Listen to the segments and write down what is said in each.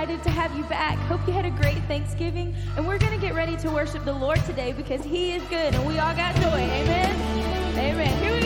excited to have you back. Hope you had a great Thanksgiving. And we're going to get ready to worship the Lord today because He is good and we all got joy. Amen. Amen. Here we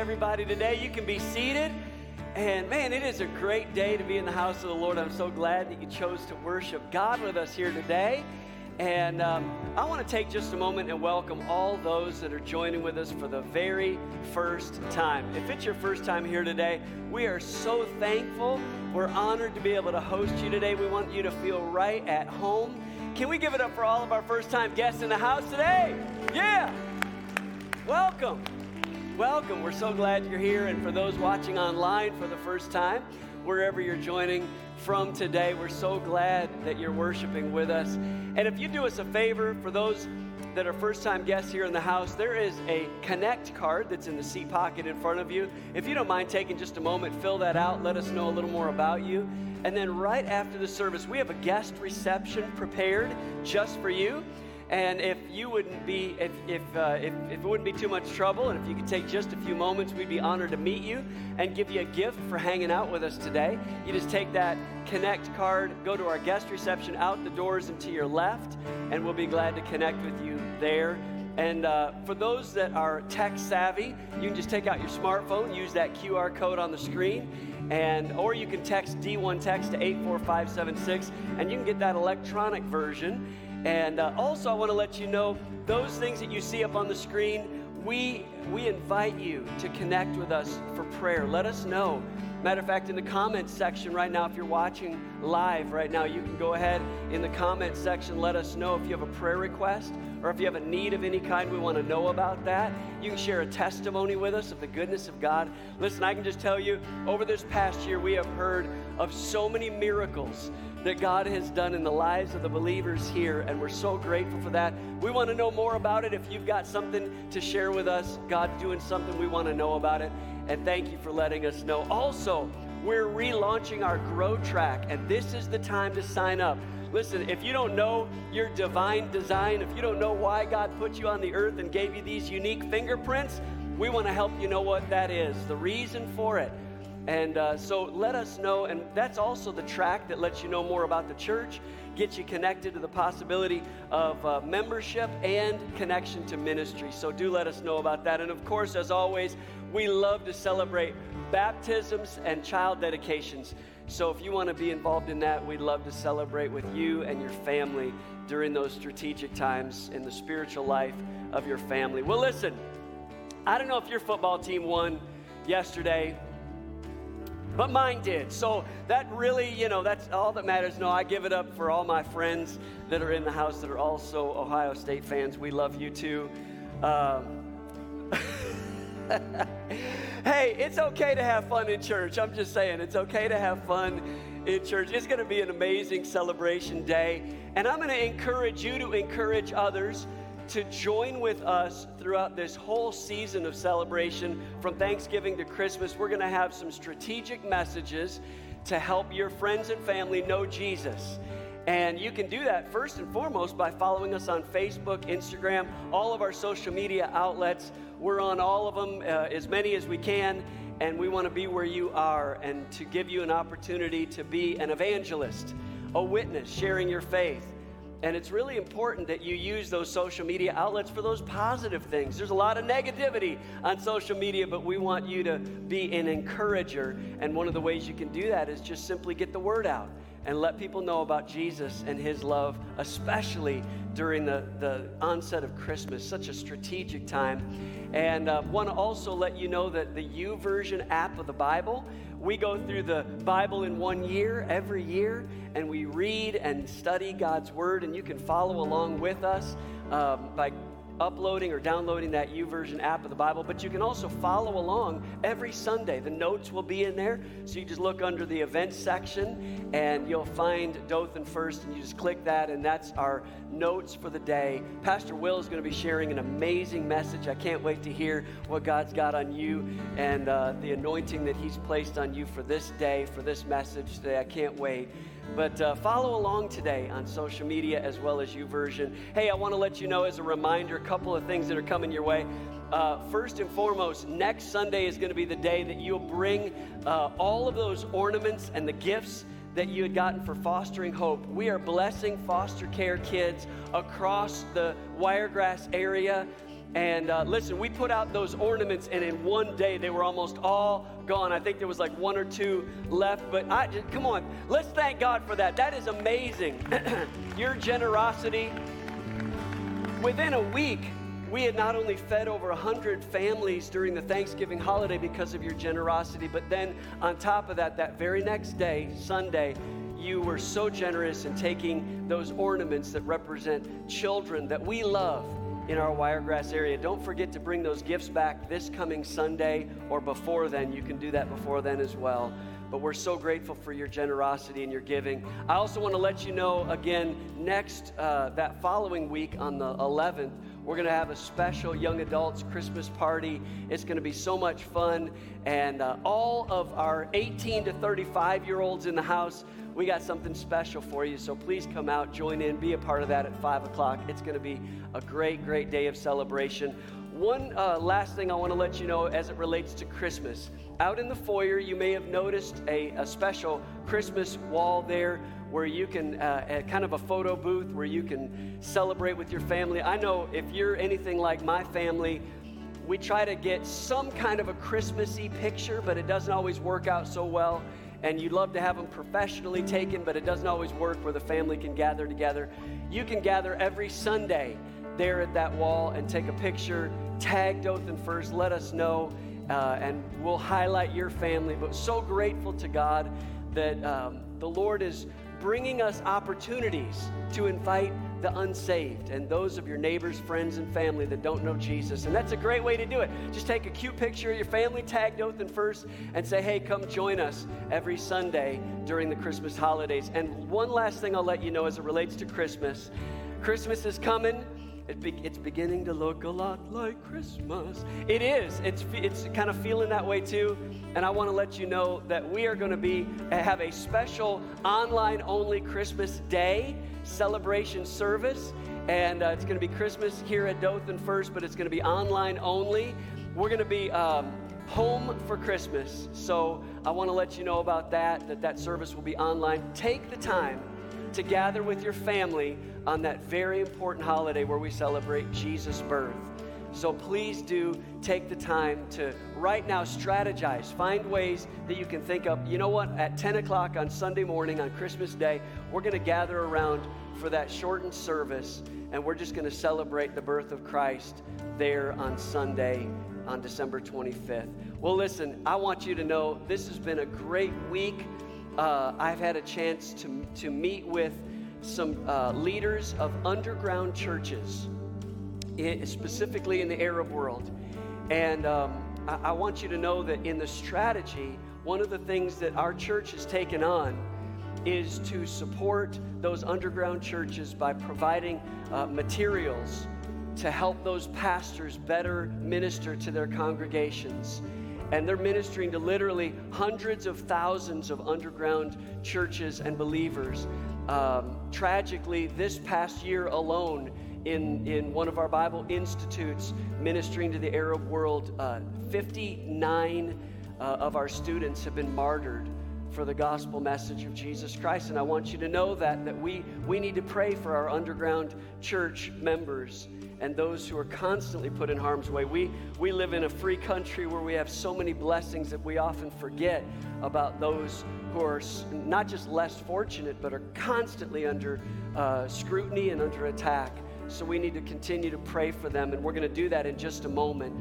everybody today. You can be seated. And man, it is a great day to be in the house of the Lord. I'm so glad that you chose to worship God with us here today. And um, I want to take just a moment and welcome all those that are joining with us for the very first time. If it's your first time here today, we are so thankful. We're honored to be able to host you today. We want you to feel right at home. Can we give it up for all of our first time guests in the house today? Yeah! Welcome. Welcome. We're so glad you're here. And for those watching online for the first time, wherever you're joining from today, we're so glad that you're worshiping with us. And if you do us a favor, for those that are first time guests here in the house, there is a Connect card that's in the seat pocket in front of you. If you don't mind taking just a moment, fill that out, let us know a little more about you. And then right after the service, we have a guest reception prepared just for you. And if you wouldn't be, if, if, uh, if, if, it wouldn't be too much trouble, and if you could take just a few moments, we'd be honored to meet you and give you a gift for hanging out with us today. You just take that Connect card, go to our guest reception out the doors and to your left, and we'll be glad to connect with you there. And uh, for those that are tech savvy, you can just take out your smartphone, use that QR code on the screen, and or you can text D1 text to 84576, and you can get that electronic version. And uh, also, I want to let you know those things that you see up on the screen. We we invite you to connect with us for prayer. Let us know Matter of fact, in the comments section right now, if you're watching live right now, you can go ahead in the comments section, let us know if you have a prayer request or if you have a need of any kind, we want to know about that. You can share a testimony with us of the goodness of God. Listen, I can just tell you, over this past year, we have heard of so many miracles that God has done in the lives of the believers here, and we're so grateful for that. We want to know more about it. If you've got something to share with us, God's doing something, we want to know about it and thank you for letting us know. Also, we're relaunching our Grow Track, and this is the time to sign up. Listen, if you don't know your divine design, if you don't know why God put you on the earth and gave you these unique fingerprints, we want to help you know what that is, the reason for it. And uh, so let us know. And that's also the track that lets you know more about the church, gets you connected to the possibility of uh, membership and connection to ministry. So do let us know about that. And of course, as always, we love to celebrate baptisms and child dedications. So if you want to be involved in that, we'd love to celebrate with you and your family during those strategic times in the spiritual life of your family. Well, listen, I don't know if your football team won yesterday but mine did. So that really, you know, that's all that matters. No, I give it up for all my friends that are in the house that are also Ohio State fans. We love you too. Um, hey, it's okay to have fun in church. I'm just saying, it's okay to have fun in church. It's going to be an amazing celebration day. And I'm going to encourage you to encourage others to join with us throughout this whole season of celebration from Thanksgiving to Christmas. We're going to have some strategic messages to help your friends and family know Jesus. And you can do that first and foremost by following us on Facebook, Instagram, all of our social media outlets. We're on all of them, uh, as many as we can, and we want to be where you are and to give you an opportunity to be an evangelist, a witness, sharing your faith. And it's really important that you use those social media outlets for those positive things. There's a lot of negativity on social media, but we want you to be an encourager. And one of the ways you can do that is just simply get the word out and let people know about Jesus and his love, especially during the, the onset of Christmas, such a strategic time. And uh, want to also let you know that the YouVersion app of the Bible, we go through the Bible in one year every year, and we read and study God's Word, and you can follow along with us um, by uploading or downloading that YouVersion app of the Bible, but you can also follow along every Sunday. The notes will be in there. So you just look under the events section and you'll find Dothan First, and you just click that, and that's our notes for the day. Pastor Will is going to be sharing an amazing message. I can't wait to hear what God's got on you and uh, the anointing that He's placed on you for this day, for this message today. I can't wait. But uh, follow along today on social media as well as YouVersion. Hey, I want to let you know as a reminder a couple of things that are coming your way. Uh, first and foremost, next Sunday is going to be the day that you'll bring uh, all of those ornaments and the gifts that you had gotten for fostering hope. We are blessing foster care kids across the Wiregrass area. And uh, listen, we put out those ornaments, and in one day they were almost all gone. I think there was like one or two left, but I just, come on, let's thank God for that. That is amazing. Your generosity. Within a week, we had not only fed over 100 families during the Thanksgiving holiday because of your generosity, but then on top of that, that very next day, Sunday, you were so generous in taking those ornaments that represent children that we love in our Wiregrass area. Don't forget to bring those gifts back this coming Sunday or before then. You can do that before then as well. But we're so grateful for your generosity and your giving. I also want to let you know again, next, uh, that following week on the 11th, We're going to have a special young adults Christmas party. It's going to be so much fun. And uh, all of our 18 to 35 year olds in the house, we got something special for you. So please come out, join in, be a part of that at 5 o'clock. It's going to be a great, great day of celebration. One uh, last thing I want to let you know as it relates to Christmas. Out in the foyer, you may have noticed a, a special Christmas wall there where you can, uh, kind of a photo booth where you can celebrate with your family. I know if you're anything like my family, we try to get some kind of a Christmassy picture, but it doesn't always work out so well. And you'd love to have them professionally taken, but it doesn't always work where the family can gather together. You can gather every Sunday there at that wall and take a picture, tag Dothan First, let us know, uh, and we'll highlight your family. But so grateful to God that um, the Lord is bringing us opportunities to invite the unsaved and those of your neighbors, friends, and family that don't know Jesus. And that's a great way to do it. Just take a cute picture of your family, tag Dothan First, and say, hey, come join us every Sunday during the Christmas holidays. And one last thing I'll let you know as it relates to Christmas Christmas is coming. It be, it's beginning to look a lot like Christmas. It is. It's, it's kind of feeling that way too. And I want to let you know that we are going to be have a special online only Christmas Day celebration service. And uh, it's going to be Christmas here at Dothan first, but it's going to be online only. We're going to be um, home for Christmas. So I want to let you know about that, that that service will be online. Take the time to gather with your family on that very important holiday where we celebrate Jesus' birth. So please do take the time to right now strategize, find ways that you can think of. You know what? At 10 o'clock on Sunday morning on Christmas Day, we're going to gather around for that shortened service and we're just going to celebrate the birth of Christ there on Sunday on December 25th. Well, listen, I want you to know this has been a great week. Uh, I've had a chance to, to meet with some uh, leaders of underground churches, specifically in the Arab world. And um, I, I want you to know that in the strategy, one of the things that our church has taken on is to support those underground churches by providing uh, materials to help those pastors better minister to their congregations. And they're ministering to literally hundreds of thousands of underground churches and believers um, tragically, this past year alone, in, in one of our Bible institutes ministering to the Arab world, uh, 59 uh, of our students have been martyred for the gospel message of Jesus Christ. And I want you to know that, that we, we need to pray for our underground church members and those who are constantly put in harm's way. We, we live in a free country where we have so many blessings that we often forget about those who are not just less fortunate, but are constantly under uh, scrutiny and under attack. So we need to continue to pray for them, and we're going to do that in just a moment.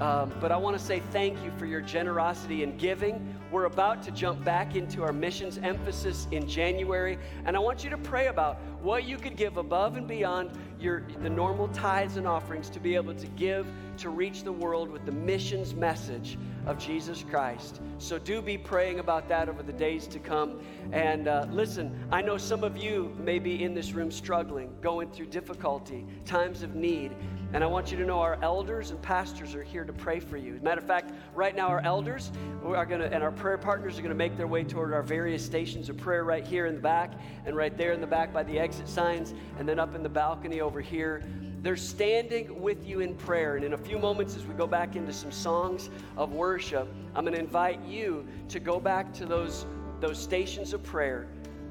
Um, but I want to say thank you for your generosity in giving. We're about to jump back into our missions emphasis in January, and I want you to pray about what you could give above and beyond your the normal tithes and offerings to be able to give to reach the world with the missions message of Jesus Christ. So do be praying about that over the days to come. And uh, listen, I know some of you may be in this room struggling, going through difficulty, times of need. And I want you to know our elders and pastors are here to pray for you. As a matter of fact, right now our elders are going to, and our prayer partners are going to make their way toward our various stations of prayer right here in the back, and right there in the back by the exit signs, and then up in the balcony over here. They're standing with you in prayer. And in a few moments, as we go back into some songs of worship, I'm going to invite you to go back to those, those stations of prayer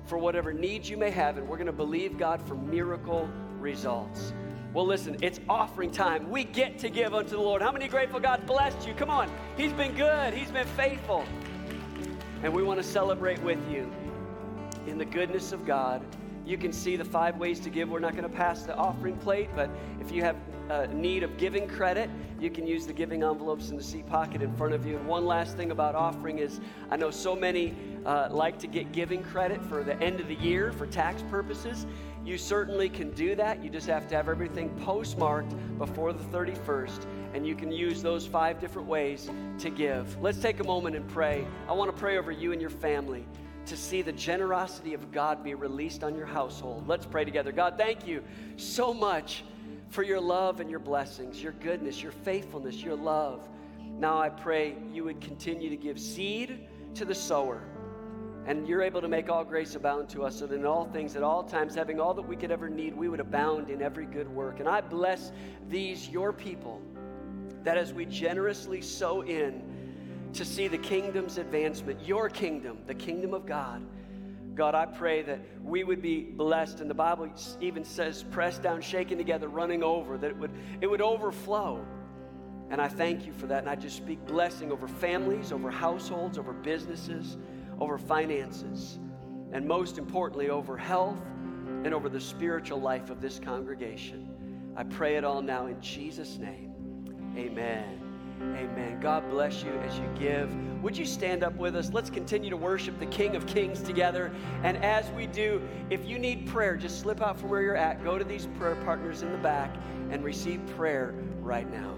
for whatever needs you may have. And we're going to believe God for miracle results. Well, listen, it's offering time. We get to give unto the Lord. How many grateful God blessed you? Come on. He's been good, He's been faithful. And we want to celebrate with you in the goodness of God. You can see the five ways to give. We're not going to pass the offering plate, but if you have a need of giving credit, you can use the giving envelopes in the seat pocket in front of you. And one last thing about offering is I know so many uh, like to get giving credit for the end of the year for tax purposes. You certainly can do that. You just have to have everything postmarked before the 31st, and you can use those five different ways to give. Let's take a moment and pray. I want to pray over you and your family to see the generosity of God be released on your household. Let's pray together. God, thank you so much for your love and your blessings, your goodness, your faithfulness, your love. Now I pray you would continue to give seed to the sower. And you're able to make all grace abound to us, so that in all things, at all times, having all that we could ever need, we would abound in every good work. And I bless these, your people, that as we generously sow in to see the kingdom's advancement, your kingdom, the kingdom of God, God, I pray that we would be blessed. And the Bible even says, pressed down, shaken together, running over, that it would, it would overflow. And I thank you for that. And I just speak blessing over families, over households, over businesses, over finances, and most importantly, over health and over the spiritual life of this congregation. I pray it all now in Jesus' name. Amen. Amen. God bless you as you give. Would you stand up with us? Let's continue to worship the King of Kings together. And as we do, if you need prayer, just slip out from where you're at, go to these prayer partners in the back, and receive prayer right now.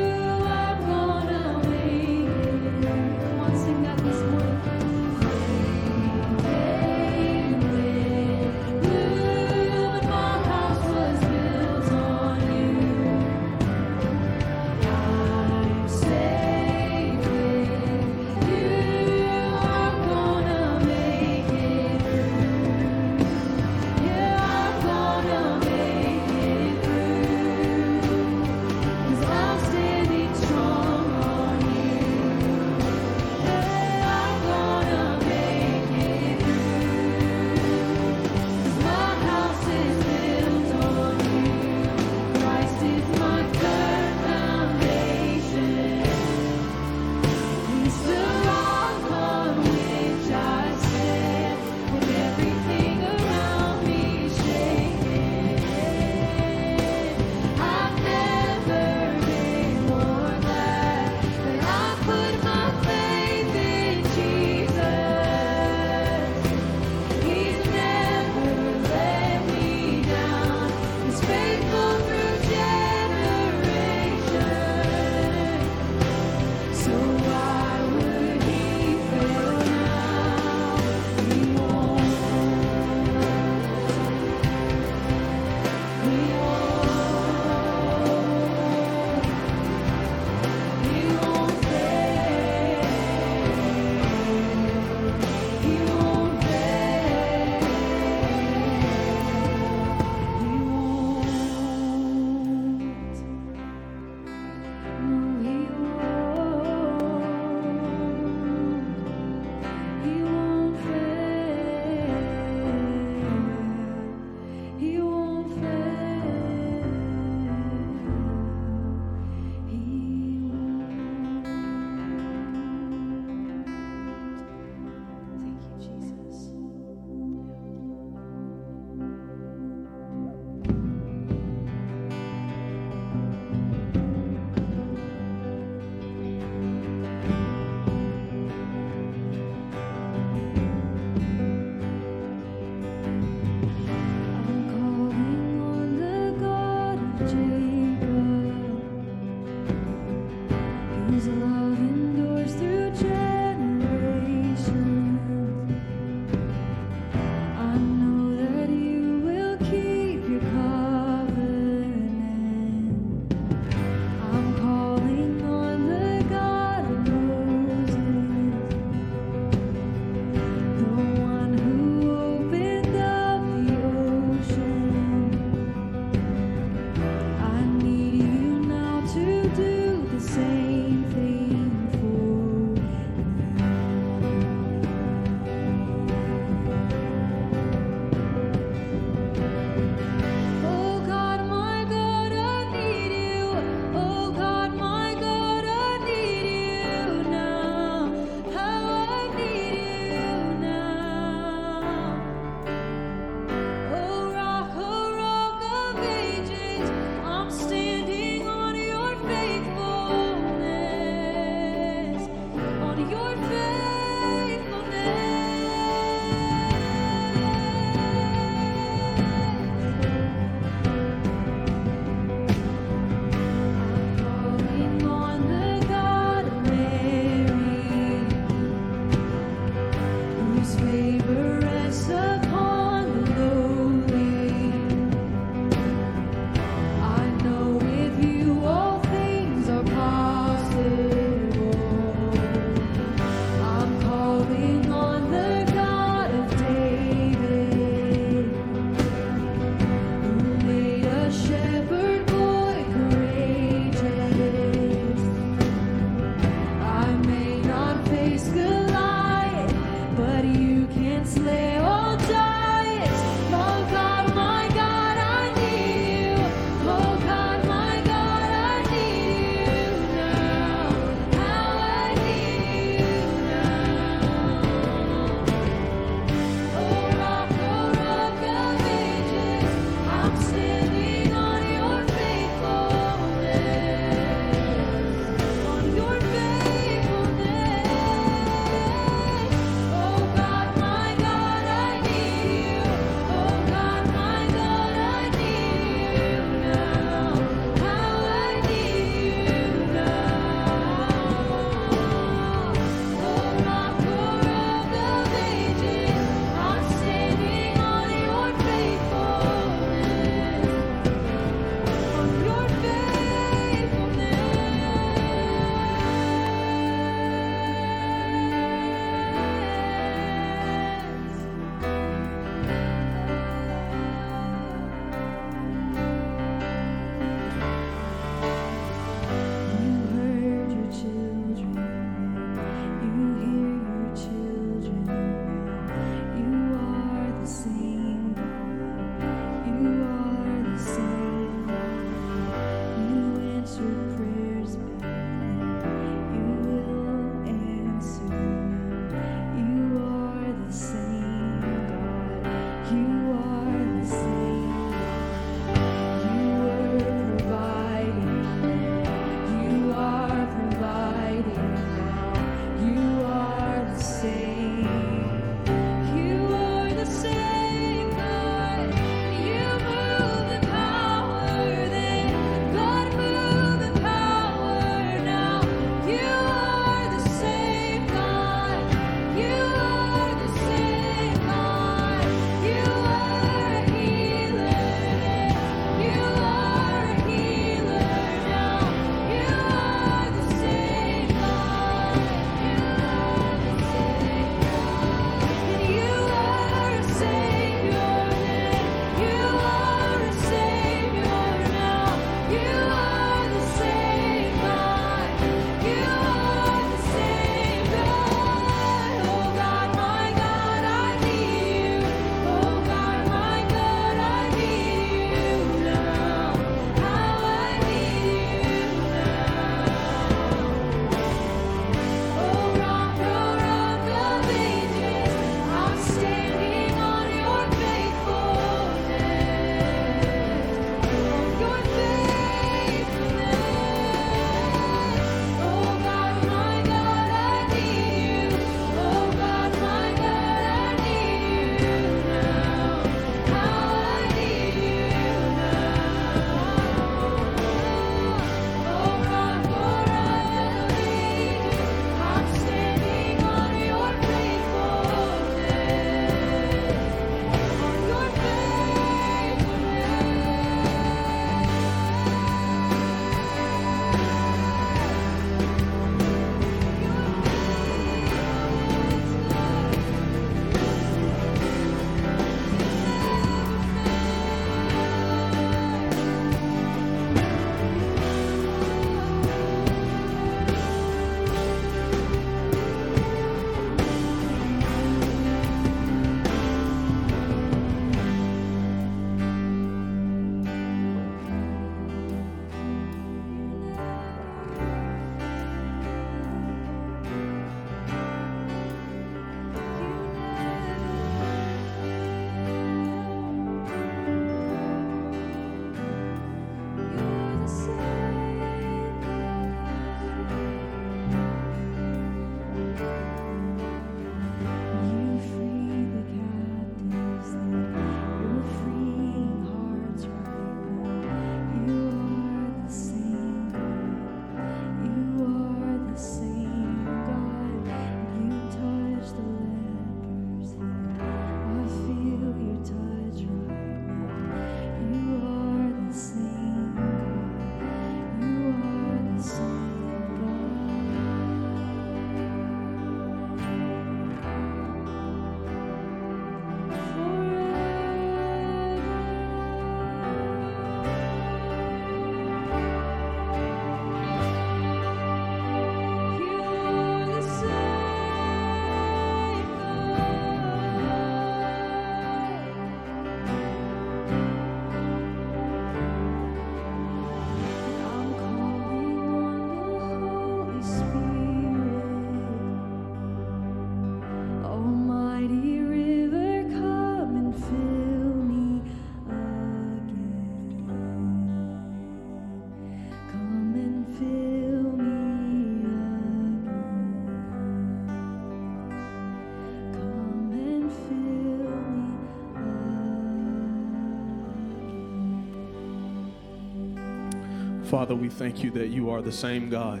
Father, we thank you that you are the same God,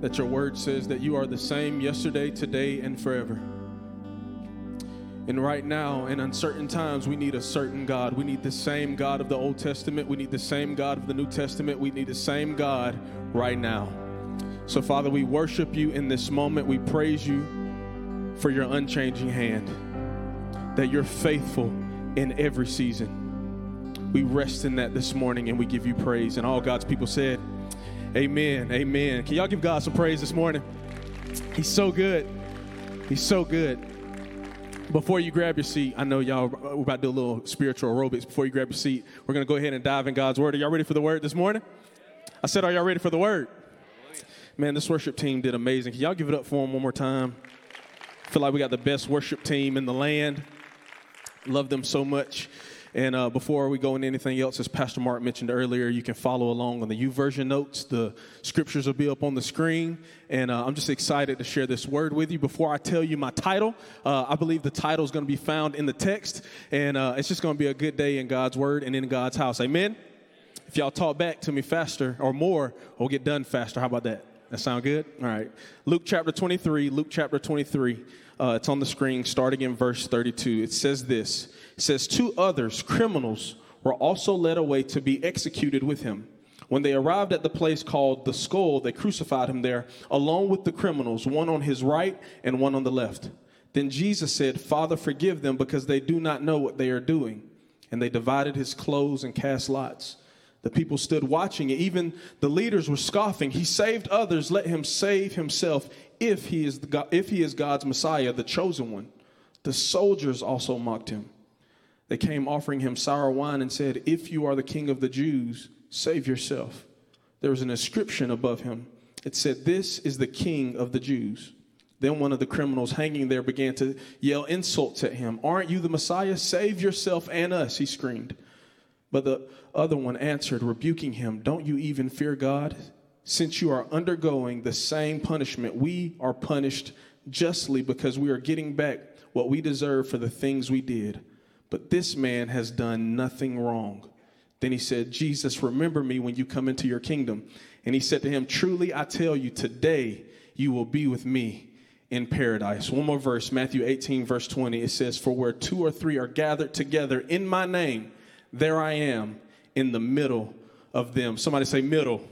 that your word says that you are the same yesterday, today, and forever. And right now, in uncertain times, we need a certain God. We need the same God of the Old Testament. We need the same God of the New Testament. We need the same God right now. So, Father, we worship you in this moment. We praise you for your unchanging hand, that you're faithful in every season. We rest in that this morning and we give you praise. And all God's people said, Amen. Amen. Can y'all give God some praise this morning? He's so good. He's so good. Before you grab your seat, I know y'all, uh, we're about to do a little spiritual aerobics. Before you grab your seat, we're going to go ahead and dive in God's word. Are y'all ready for the word this morning? I said, Are y'all ready for the word? Man, this worship team did amazing. Can y'all give it up for them one more time? I feel like we got the best worship team in the land. Love them so much. And uh, before we go into anything else, as Pastor Mark mentioned earlier, you can follow along on the YouVersion notes. The scriptures will be up on the screen. And uh, I'm just excited to share this word with you. Before I tell you my title, uh, I believe the title is going to be found in the text. And uh, it's just going to be a good day in God's word and in God's house. Amen? If y'all talk back to me faster or more, we'll get done faster. How about that? That sound good? All right. Luke chapter 23, Luke chapter 23. Uh, it's on the screen starting in verse 32. It says this It says, Two others, criminals, were also led away to be executed with him. When they arrived at the place called the skull, they crucified him there, along with the criminals, one on his right and one on the left. Then Jesus said, Father, forgive them because they do not know what they are doing. And they divided his clothes and cast lots. The people stood watching. Even the leaders were scoffing. He saved others, let him save himself if he is, the, if he is God's Messiah, the chosen one. The soldiers also mocked him. They came offering him sour wine and said, If you are the king of the Jews, save yourself. There was an inscription above him. It said, This is the king of the Jews. Then one of the criminals hanging there began to yell insults at him. Aren't you the Messiah? Save yourself and us, he screamed. But the other one answered, rebuking him, Don't you even fear God? Since you are undergoing the same punishment, we are punished justly because we are getting back what we deserve for the things we did. But this man has done nothing wrong. Then he said, Jesus, remember me when you come into your kingdom. And he said to him, Truly I tell you, today you will be with me in paradise. One more verse, Matthew 18, verse 20. It says, For where two or three are gathered together in my name, there I am in the middle of them. Somebody say, middle.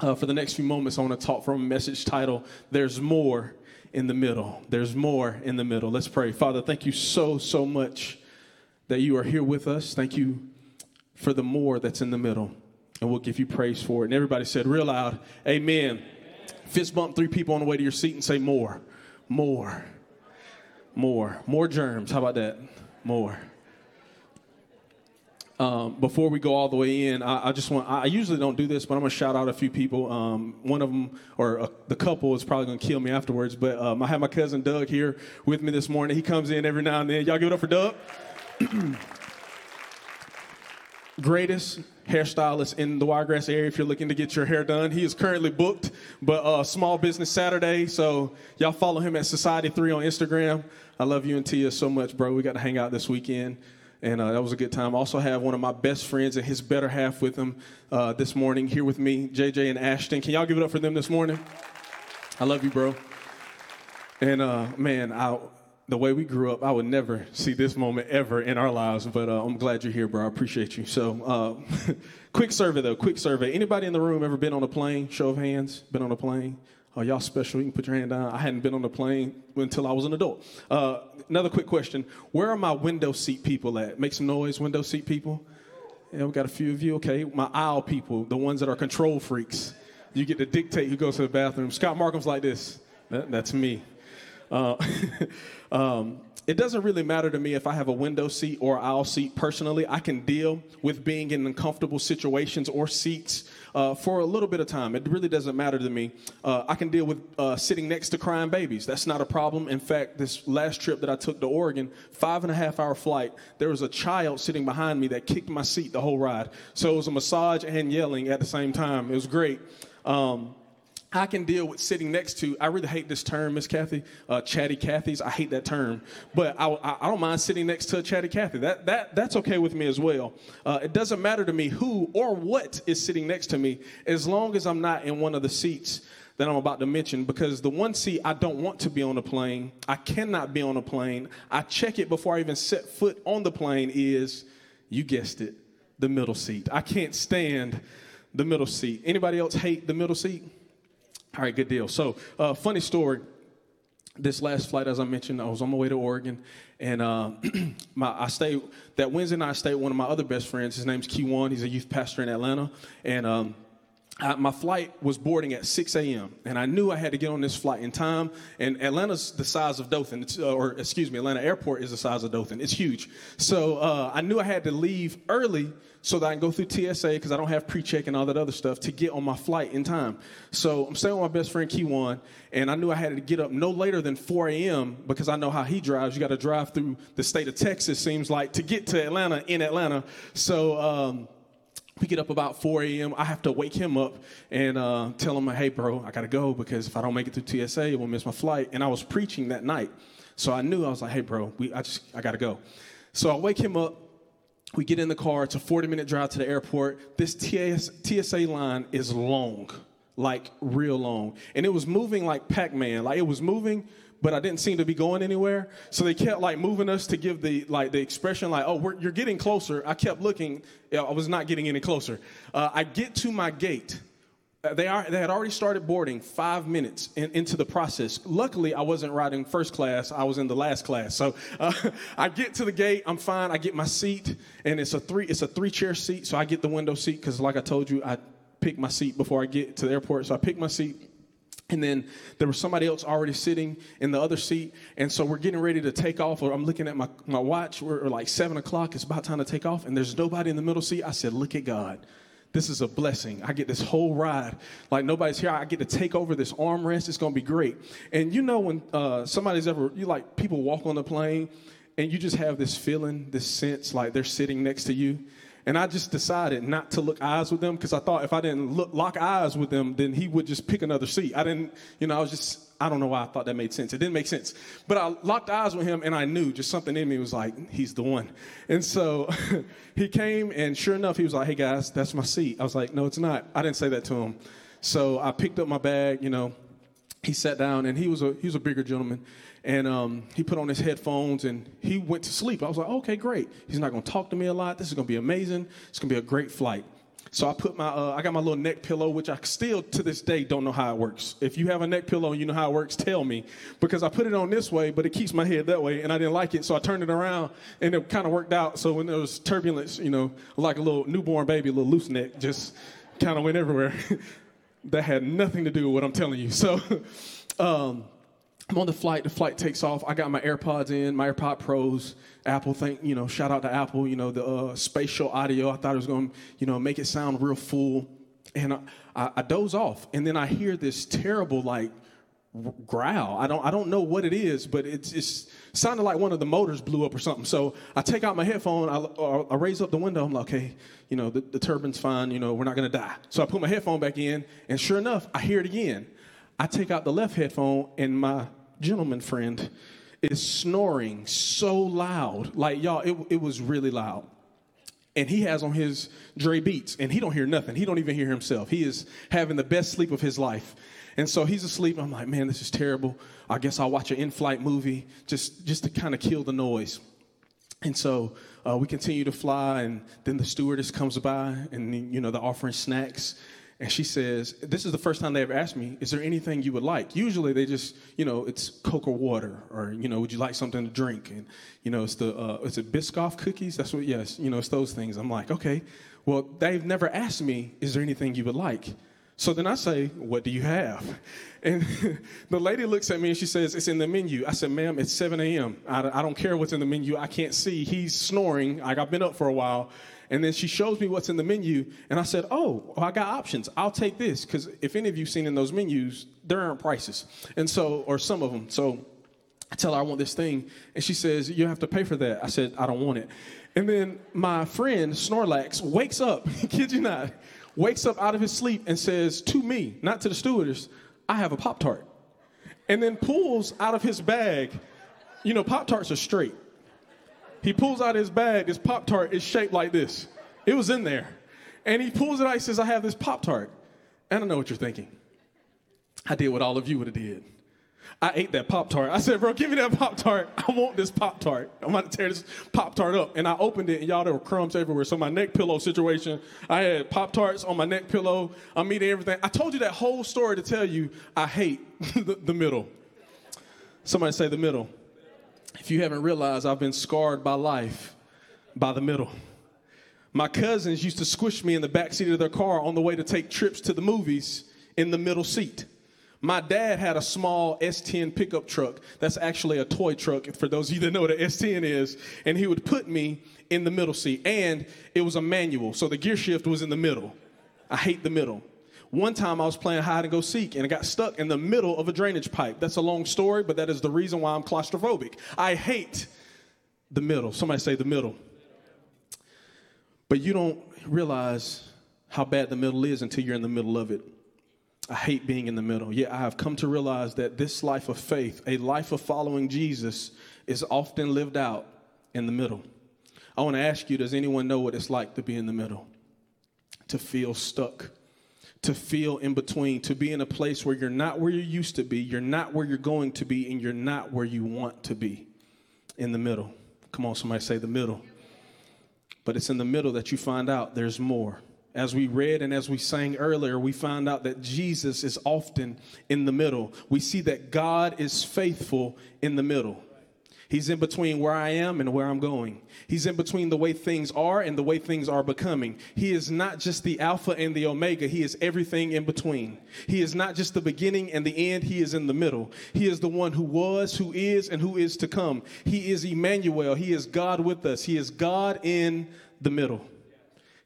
Uh, for the next few moments, I want to talk from a message title, There's More in the Middle. There's More in the Middle. Let's pray. Father, thank you so, so much that you are here with us. Thank you for the more that's in the middle. And we'll give you praise for it. And everybody said real loud, Amen. Amen. Fist bump three people on the way to your seat and say, More, more, more, more germs. How about that? More. Um, before we go all the way in, I, I, just want, I usually don't do this, but I'm going to shout out a few people. Um, one of them, or uh, the couple, is probably going to kill me afterwards, but um, I have my cousin Doug here with me this morning. He comes in every now and then. Y'all give it up for Doug. Greatest hairstylist in the Wiregrass area if you're looking to get your hair done. He is currently booked, but uh, Small Business Saturday, so y'all follow him at Society 3 on Instagram. I love you and Tia so much, bro. We got to hang out this weekend and uh, that was a good time. I Also have one of my best friends and his better half with him uh, this morning here with me, JJ and Ashton. Can y'all give it up for them this morning? I love you, bro. And uh, man, I, the way we grew up, I would never see this moment ever in our lives. But uh, I'm glad you're here, bro. I appreciate you. So, uh, quick survey though. Quick survey. Anybody in the room ever been on a plane? Show of hands. Been on a plane? Oh, y'all special. You can put your hand down. I hadn't been on a plane until I was an adult. Uh, another quick question Where are my window seat people at? Make some noise, window seat people. Yeah, we got a few of you. Okay. My aisle people, the ones that are control freaks. You get to dictate who goes to the bathroom. Scott Markham's like this. That, that's me. Uh, um, it doesn't really matter to me if I have a window seat or aisle seat personally. I can deal with being in uncomfortable situations or seats uh, for a little bit of time. It really doesn't matter to me. Uh, I can deal with uh, sitting next to crying babies. That's not a problem. In fact, this last trip that I took to Oregon, five and a half hour flight, there was a child sitting behind me that kicked my seat the whole ride. So it was a massage and yelling at the same time. It was great. Um, I can deal with sitting next to. I really hate this term, Miss Kathy, uh, chatty Cathy's. I hate that term, but I, I, don't mind sitting next to a chatty Cathy. That that that's okay with me as well. Uh, it doesn't matter to me who or what is sitting next to me, as long as I'm not in one of the seats that I'm about to mention. Because the one seat I don't want to be on a plane, I cannot be on a plane. I check it before I even set foot on the plane. Is you guessed it, the middle seat. I can't stand the middle seat. Anybody else hate the middle seat? All right, good deal. So, uh, funny story. This last flight, as I mentioned, I was on my way to Oregon, and uh, my, I stayed that Wednesday night. I stayed with one of my other best friends. His name's Keywan. He's a youth pastor in Atlanta, and um, I, my flight was boarding at 6 a.m. and I knew I had to get on this flight in time. And Atlanta's the size of Dothan, uh, or excuse me, Atlanta Airport is the size of Dothan. It's huge. So uh, I knew I had to leave early so that I can go through TSA because I don't have pre-check and all that other stuff to get on my flight in time. So I'm staying with my best friend Keywan, and I knew I had to get up no later than 4 a.m. because I know how he drives. You got to drive through the state of Texas, seems like, to get to Atlanta in Atlanta. So. Um, we get up about 4 a.m. I have to wake him up and uh, tell him, hey, bro, I got to go because if I don't make it through TSA, we'll miss my flight. And I was preaching that night. So I knew, I was like, hey, bro, we, I just, I got to go. So I wake him up we get in the car. It's a 40 minute drive to the airport. This TS, TSA line is long, like real long. And it was moving like Pac Man. Like it was moving, but I didn't seem to be going anywhere. So they kept like moving us to give the like the expression like, oh, you're getting closer. I kept looking. I was not getting any closer. Uh, I get to my gate they, are, they had already started boarding five minutes in, into the process. Luckily, I wasn't riding first class, I was in the last class. So uh, I get to the gate, I'm fine, I get my seat, and it's a three, it's a three chair seat, so I get the window seat because, like I told you, I pick my seat before I get to the airport. So I pick my seat. And then there was somebody else already sitting in the other seat. And so we're getting ready to take off. I'm looking at my, my watch. We're like seven o'clock. It's about time to take off. And there's nobody in the middle seat. I said, Look at God. This is a blessing. I get this whole ride. Like nobody's here. I get to take over this armrest. It's going to be great. And you know, when uh, somebody's ever, you like people walk on the plane and you just have this feeling, this sense like they're sitting next to you. And I just decided not to look eyes with them because I thought if I didn't look, lock eyes with them, then he would just pick another seat. I didn't, you know, I was just, I don't know why I thought that made sense. It didn't make sense. But I locked eyes with him and I knew just something in me was like, he's the one. And so he came and sure enough, he was like, hey guys, that's my seat. I was like, no, it's not. I didn't say that to him. So I picked up my bag, you know, he sat down and he was a, he was a bigger gentleman and um, he put on his headphones and he went to sleep. I was like, okay, great. He's not going to talk to me a lot. This is going to be amazing. It's going to be a great flight. So I put my, uh, I got my little neck pillow, which I still to this day don't know how it works. If you have a neck pillow and you know how it works, tell me, because I put it on this way, but it keeps my head that way, and I didn't like it, so I turned it around, and it kind of worked out. So when there was turbulence, you know, like a little newborn baby, a little loose neck, just kind of went everywhere. that had nothing to do with what I'm telling you. So. Um, I'm on the flight. The flight takes off. I got my AirPods in, my AirPod Pros. Apple, thank you know, shout out to Apple. You know, the uh, spatial audio. I thought it was going to, you know, make it sound real full. And I, I, I doze off, and then I hear this terrible like growl. I don't I don't know what it is, but it's it's sounded like one of the motors blew up or something. So I take out my headphone. I, I raise up the window. I'm like, okay, you know, the, the turbine's fine. You know, we're not gonna die. So I put my headphone back in, and sure enough, I hear it again. I take out the left headphone, and my gentleman friend is snoring so loud. Like, y'all, it, it was really loud. And he has on his Dre Beats, and he don't hear nothing. He don't even hear himself. He is having the best sleep of his life. And so he's asleep. I'm like, man, this is terrible. I guess I'll watch an in-flight movie just, just to kind of kill the noise. And so uh, we continue to fly, and then the stewardess comes by, and you know they're offering snacks. And she says, This is the first time they ever asked me, Is there anything you would like? Usually they just, you know, it's Coke or water, or, you know, would you like something to drink? And, you know, it's the, uh, is it Biscoff cookies? That's what, yes, you know, it's those things. I'm like, Okay, well, they've never asked me, Is there anything you would like? So then I say, What do you have? And the lady looks at me and she says, It's in the menu. I said, Ma'am, it's 7 a.m. I, I don't care what's in the menu. I can't see. He's snoring. Like, I've been up for a while. And then she shows me what's in the menu, and I said, "Oh, well, I got options. I'll take this because if any of you've seen in those menus, there aren't prices, and so or some of them. So I tell her I want this thing, and she says, You have to pay for that. I said, I don't want it. And then my friend, Snorlax, wakes up, kid you not, wakes up out of his sleep and says to me, not to the stewardess, I have a Pop Tart. And then pulls out of his bag, you know, Pop Tarts are straight. He pulls out his bag, this Pop Tart is shaped like this. It was in there. And he pulls it out, he says, I have this Pop Tart. And I know what you're thinking. I did what all of you would have did. I ate that Pop Tart. I said, bro, give me that Pop Tart. I want this Pop Tart. I'm about to tear this Pop Tart up. And I opened it, and y'all, there were crumbs everywhere. So, my neck pillow situation, I had Pop Tarts on my neck pillow. I'm eating everything. I told you that whole story to tell you I hate the, the middle. Somebody say the middle. If you haven't realized, I've been scarred by life by the middle. My cousins used to squish me in the back seat of their car on the way to take trips to the movies in the middle seat. My dad had a small S10 pickup truck. That's actually a toy truck, for those of you that know what an S10 is. And he would put me in the middle seat. And it was a manual, so the gear shift was in the middle. I hate the middle. One time I was playing hide and go seek and I got stuck in the middle of a drainage pipe. That's a long story, but that is the reason why I'm claustrophobic. I hate the middle. Somebody say the middle. But you don't realize how bad the middle is until you're in the middle of it. I hate being in the middle. Yet I have come to realize that this life of faith, a life of following Jesus, is often lived out in the middle. I want to ask you does anyone know what it's like to be in the middle? To feel stuck, to feel in between, to be in a place where you're not where you used to be, you're not where you're going to be, and you're not where you want to be. In the middle. Come on, somebody say the middle. But it's in the middle that you find out there's more. As we read and as we sang earlier, we found out that Jesus is often in the middle. We see that God is faithful in the middle. He's in between where I am and where I'm going. He's in between the way things are and the way things are becoming. He is not just the Alpha and the Omega, He is everything in between. He is not just the beginning and the end, He is in the middle. He is the one who was, who is, and who is to come. He is Emmanuel. He is God with us. He is God in the middle.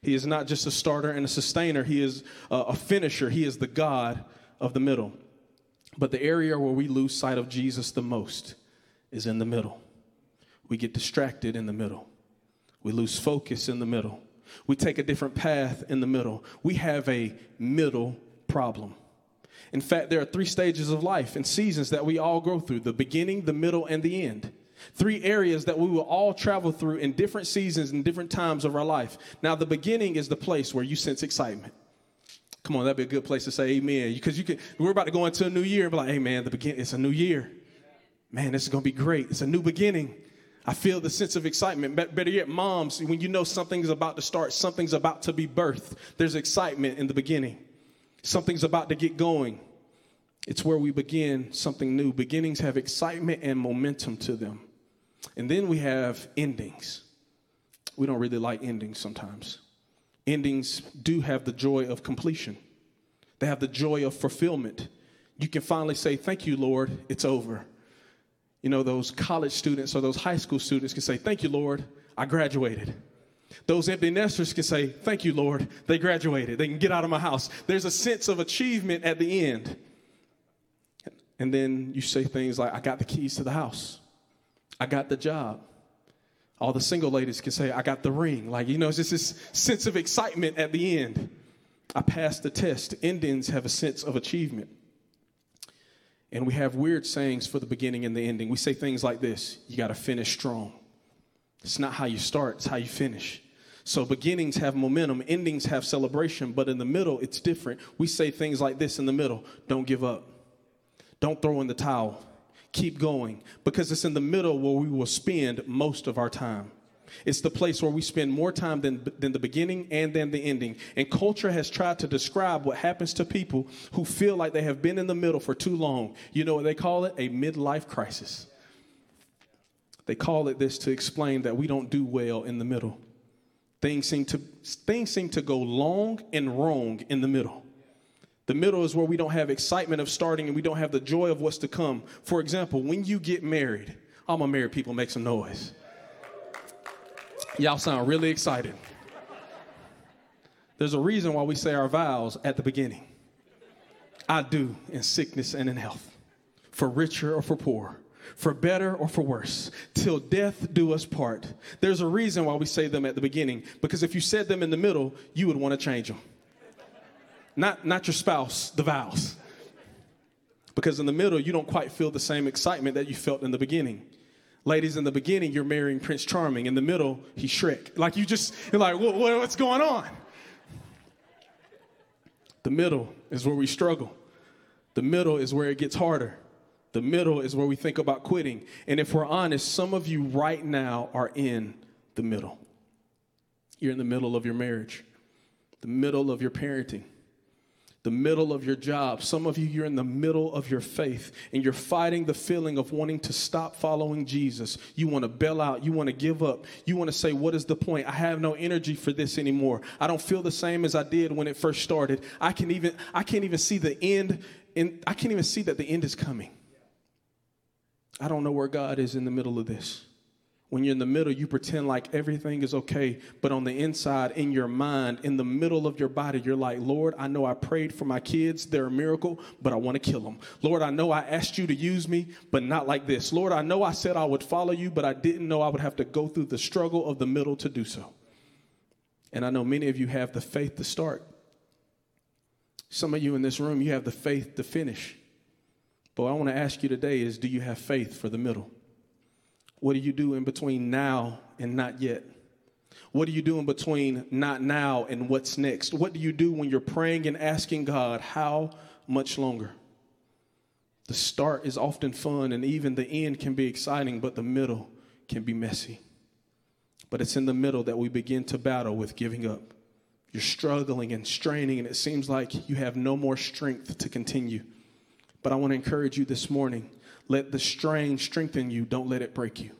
He is not just a starter and a sustainer, He is a finisher. He is the God of the middle. But the area where we lose sight of Jesus the most is in the middle. We get distracted in the middle. We lose focus in the middle. We take a different path in the middle. We have a middle problem. In fact, there are three stages of life and seasons that we all go through the beginning, the middle, and the end. Three areas that we will all travel through in different seasons and different times of our life. Now, the beginning is the place where you sense excitement. Come on, that'd be a good place to say amen. Because you could, we're about to go into a new year and be like, hey man, the begin, it's a new year. Man, this is gonna be great. It's a new beginning. I feel the sense of excitement. Better yet, moms, when you know something's about to start, something's about to be birthed, there's excitement in the beginning. Something's about to get going. It's where we begin something new. Beginnings have excitement and momentum to them. And then we have endings. We don't really like endings sometimes. Endings do have the joy of completion, they have the joy of fulfillment. You can finally say, Thank you, Lord, it's over. You know, those college students or those high school students can say, Thank you, Lord, I graduated. Those empty nesters can say, Thank you, Lord, they graduated. They can get out of my house. There's a sense of achievement at the end. And then you say things like, I got the keys to the house. I got the job. All the single ladies can say, I got the ring. Like, you know, it's just this sense of excitement at the end. I passed the test. Indians have a sense of achievement. And we have weird sayings for the beginning and the ending. We say things like this you got to finish strong. It's not how you start, it's how you finish. So beginnings have momentum, endings have celebration, but in the middle, it's different. We say things like this in the middle don't give up, don't throw in the towel keep going because it's in the middle where we will spend most of our time. It's the place where we spend more time than, than the beginning and than the ending. And culture has tried to describe what happens to people who feel like they have been in the middle for too long. You know what they call it? A midlife crisis. They call it this to explain that we don't do well in the middle. Things seem to, things seem to go long and wrong in the middle. The middle is where we don't have excitement of starting and we don't have the joy of what's to come. For example, when you get married, all my married people make some noise. Y'all sound really excited. There's a reason why we say our vows at the beginning. I do in sickness and in health, for richer or for poor, for better or for worse, till death do us part. There's a reason why we say them at the beginning, because if you said them in the middle, you would want to change them. Not, not your spouse, the vows. Because in the middle, you don't quite feel the same excitement that you felt in the beginning. Ladies, in the beginning, you're marrying Prince Charming. In the middle, he's Shrek. Like you just, you're like, what, what's going on? The middle is where we struggle. The middle is where it gets harder. The middle is where we think about quitting. And if we're honest, some of you right now are in the middle. You're in the middle of your marriage, the middle of your parenting, the middle of your job. Some of you, you're in the middle of your faith and you're fighting the feeling of wanting to stop following Jesus. You want to bail out. You want to give up. You want to say, What is the point? I have no energy for this anymore. I don't feel the same as I did when it first started. I can even, I can't even see the end. And I can't even see that the end is coming. I don't know where God is in the middle of this. When you're in the middle, you pretend like everything is okay, but on the inside, in your mind, in the middle of your body, you're like, Lord, I know I prayed for my kids. They're a miracle, but I want to kill them. Lord, I know I asked you to use me, but not like this. Lord, I know I said I would follow you, but I didn't know I would have to go through the struggle of the middle to do so. And I know many of you have the faith to start. Some of you in this room, you have the faith to finish. But I want to ask you today is do you have faith for the middle? What do you do in between now and not yet? What do you do in between not now and what's next? What do you do when you're praying and asking God, how much longer? The start is often fun and even the end can be exciting, but the middle can be messy. But it's in the middle that we begin to battle with giving up. You're struggling and straining, and it seems like you have no more strength to continue. But I want to encourage you this morning let the strain strengthen you, don't let it break you.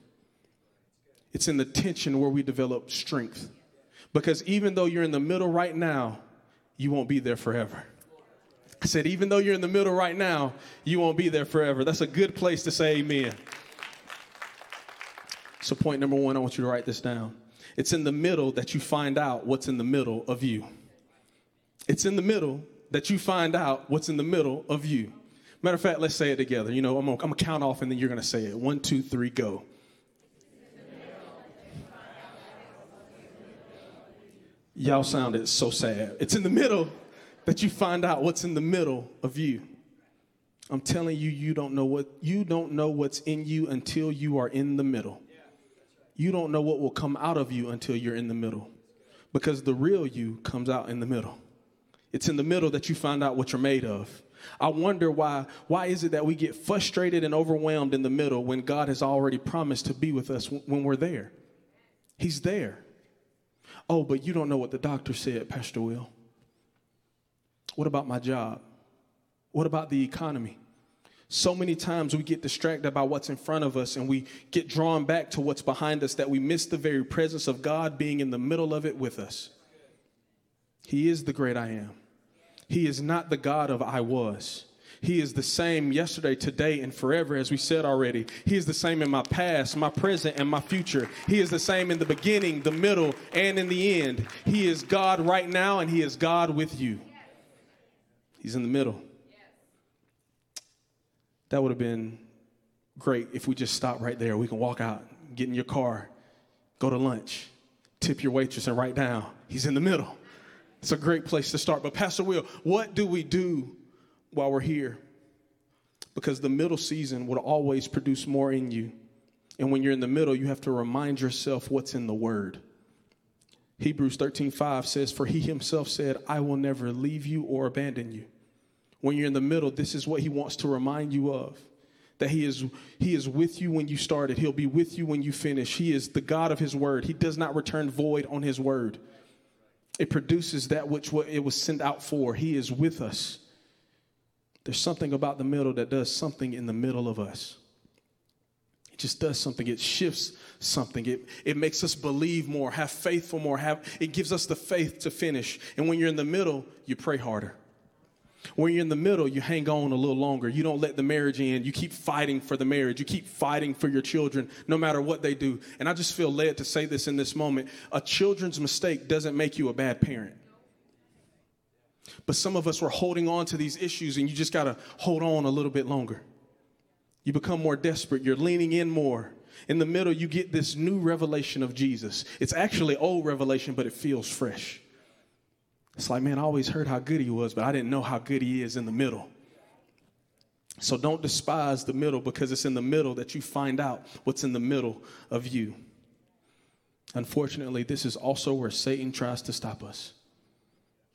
It's in the tension where we develop strength. Because even though you're in the middle right now, you won't be there forever. I said, even though you're in the middle right now, you won't be there forever. That's a good place to say amen. So, point number one, I want you to write this down. It's in the middle that you find out what's in the middle of you. It's in the middle that you find out what's in the middle of you. Matter of fact, let's say it together. You know, I'm gonna, I'm gonna count off and then you're gonna say it. One, two, three, go. Y'all sounded so sad. It's in the middle that you find out what's in the middle of you. I'm telling you, you don't know what you don't know what's in you until you are in the middle. You don't know what will come out of you until you're in the middle. Because the real you comes out in the middle. It's in the middle that you find out what you're made of. I wonder why why is it that we get frustrated and overwhelmed in the middle when God has already promised to be with us when we're there? He's there. Oh, but you don't know what the doctor said, Pastor Will. What about my job? What about the economy? So many times we get distracted by what's in front of us and we get drawn back to what's behind us that we miss the very presence of God being in the middle of it with us. He is the great I am. He is not the God of I was. He is the same yesterday, today, and forever, as we said already. He is the same in my past, my present, and my future. He is the same in the beginning, the middle, and in the end. He is God right now, and He is God with you. He's in the middle. That would have been great if we just stopped right there. We can walk out, get in your car, go to lunch, tip your waitress, and write down. He's in the middle. It's a great place to start. But, Pastor Will, what do we do while we're here? Because the middle season will always produce more in you. And when you're in the middle, you have to remind yourself what's in the Word. Hebrews 13 5 says, For he himself said, I will never leave you or abandon you. When you're in the middle, this is what he wants to remind you of that he is he is with you when you started he'll be with you when you finish he is the god of his word he does not return void on his word it produces that which it was sent out for. He is with us. There's something about the middle that does something in the middle of us. It just does something. It shifts something. It, it makes us believe more, have faith for more. Have, it gives us the faith to finish. And when you're in the middle, you pray harder. When you're in the middle, you hang on a little longer. You don't let the marriage end. You keep fighting for the marriage. You keep fighting for your children, no matter what they do. And I just feel led to say this in this moment a children's mistake doesn't make you a bad parent. But some of us were holding on to these issues, and you just got to hold on a little bit longer. You become more desperate. You're leaning in more. In the middle, you get this new revelation of Jesus. It's actually old revelation, but it feels fresh. It's like, man, I always heard how good he was, but I didn't know how good he is in the middle. So don't despise the middle because it's in the middle that you find out what's in the middle of you. Unfortunately, this is also where Satan tries to stop us.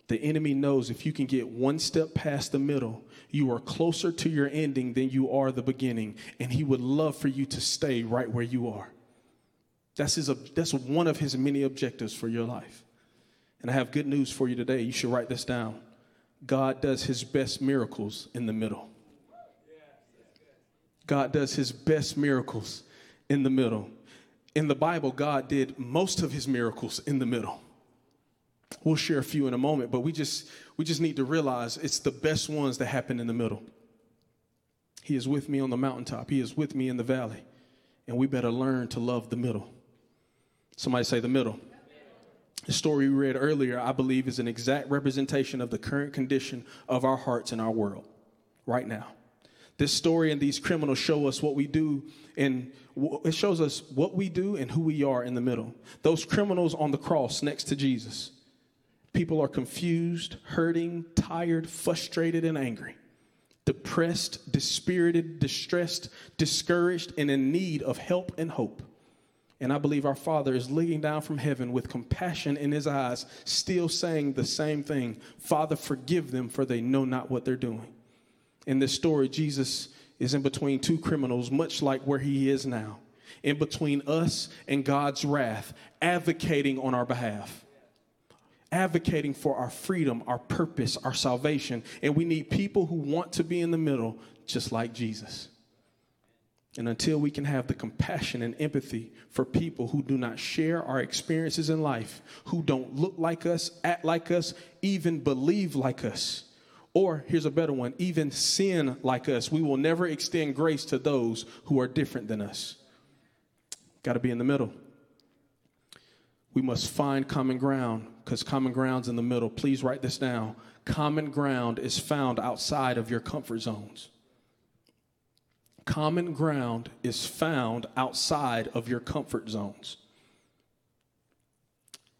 The enemy knows if you can get one step past the middle, you are closer to your ending than you are the beginning, and he would love for you to stay right where you are. That's, his, that's one of his many objectives for your life. And I have good news for you today. You should write this down. God does his best miracles in the middle. God does his best miracles in the middle. In the Bible, God did most of his miracles in the middle. We'll share a few in a moment, but we just we just need to realize it's the best ones that happen in the middle. He is with me on the mountaintop. He is with me in the valley. And we better learn to love the middle. Somebody say the middle. The story we read earlier, I believe, is an exact representation of the current condition of our hearts and our world right now. This story and these criminals show us what we do, and it shows us what we do and who we are in the middle. Those criminals on the cross next to Jesus. People are confused, hurting, tired, frustrated, and angry, depressed, dispirited, distressed, discouraged, and in need of help and hope. And I believe our Father is looking down from heaven with compassion in his eyes, still saying the same thing Father, forgive them, for they know not what they're doing. In this story, Jesus is in between two criminals, much like where he is now, in between us and God's wrath, advocating on our behalf advocating for our freedom, our purpose, our salvation. And we need people who want to be in the middle, just like Jesus. And until we can have the compassion and empathy for people who do not share our experiences in life, who don't look like us, act like us, even believe like us, or here's a better one, even sin like us, we will never extend grace to those who are different than us. Got to be in the middle. We must find common ground because common ground's in the middle. Please write this down. Common ground is found outside of your comfort zones. Common ground is found outside of your comfort zones.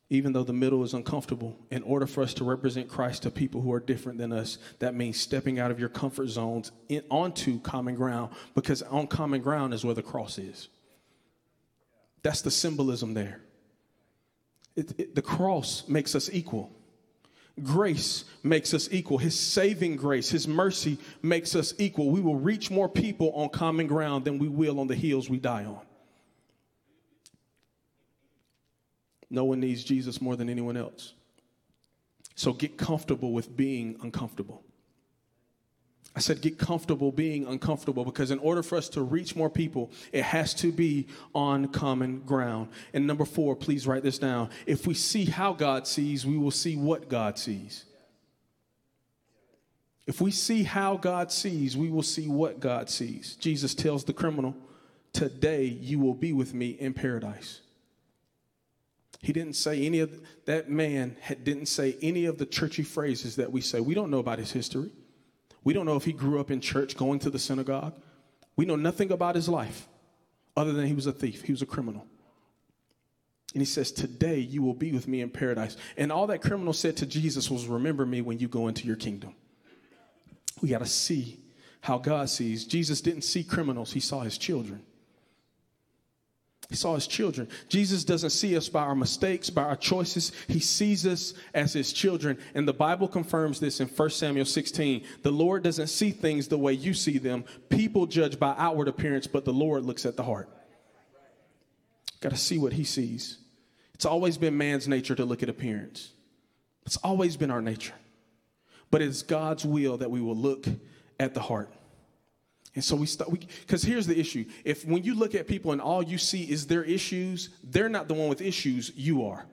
Even though the middle is uncomfortable, in order for us to represent Christ to people who are different than us, that means stepping out of your comfort zones in, onto common ground because on common ground is where the cross is. That's the symbolism there. It, it, the cross makes us equal. Grace makes us equal. His saving grace, His mercy makes us equal. We will reach more people on common ground than we will on the hills we die on. No one needs Jesus more than anyone else. So get comfortable with being uncomfortable. I said, get comfortable being uncomfortable because in order for us to reach more people, it has to be on common ground. And number four, please write this down. If we see how God sees, we will see what God sees. If we see how God sees, we will see what God sees. Jesus tells the criminal, Today you will be with me in paradise. He didn't say any of that man had, didn't say any of the churchy phrases that we say. We don't know about his history. We don't know if he grew up in church going to the synagogue. We know nothing about his life other than he was a thief, he was a criminal. And he says, Today you will be with me in paradise. And all that criminal said to Jesus was, Remember me when you go into your kingdom. We got to see how God sees. Jesus didn't see criminals, he saw his children. He saw his children. Jesus doesn't see us by our mistakes, by our choices. He sees us as his children. And the Bible confirms this in 1 Samuel 16. The Lord doesn't see things the way you see them. People judge by outward appearance, but the Lord looks at the heart. Got to see what he sees. It's always been man's nature to look at appearance, it's always been our nature. But it's God's will that we will look at the heart. And so we start, because here's the issue. If when you look at people and all you see is their issues, they're not the one with issues, you are.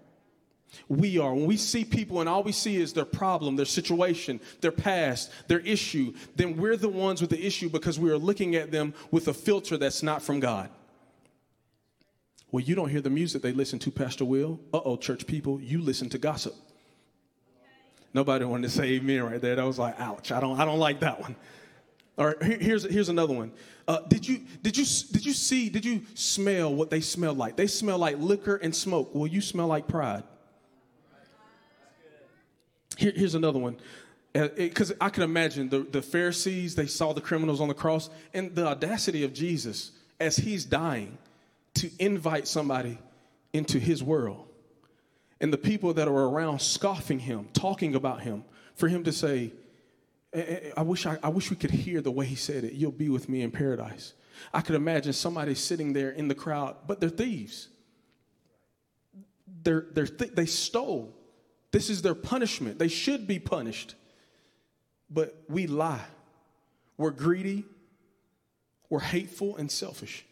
We are. When we see people and all we see is their problem, their situation, their past, their issue, then we're the ones with the issue because we are looking at them with a filter that's not from God. Well, you don't hear the music they listen to, Pastor Will. Uh oh, church people, you listen to gossip. Nobody wanted to say amen right there. That was like, ouch. I don't, I don't like that one. Or here's here's another one. Uh, did you did you did you see did you smell what they smell like? They smell like liquor and smoke. Well, you smell like pride. Here, here's another one. Because uh, I can imagine the, the Pharisees, they saw the criminals on the cross, and the audacity of Jesus as he's dying to invite somebody into his world. And the people that are around scoffing him, talking about him, for him to say, Eh, eh, eh, I wish, I, I wish we could hear the way he said it. You'll be with me in paradise. I could imagine somebody sitting there in the crowd, but they're thieves. They're, they're th- they stole. This is their punishment. They should be punished. But we lie. We're greedy. We're hateful and selfish.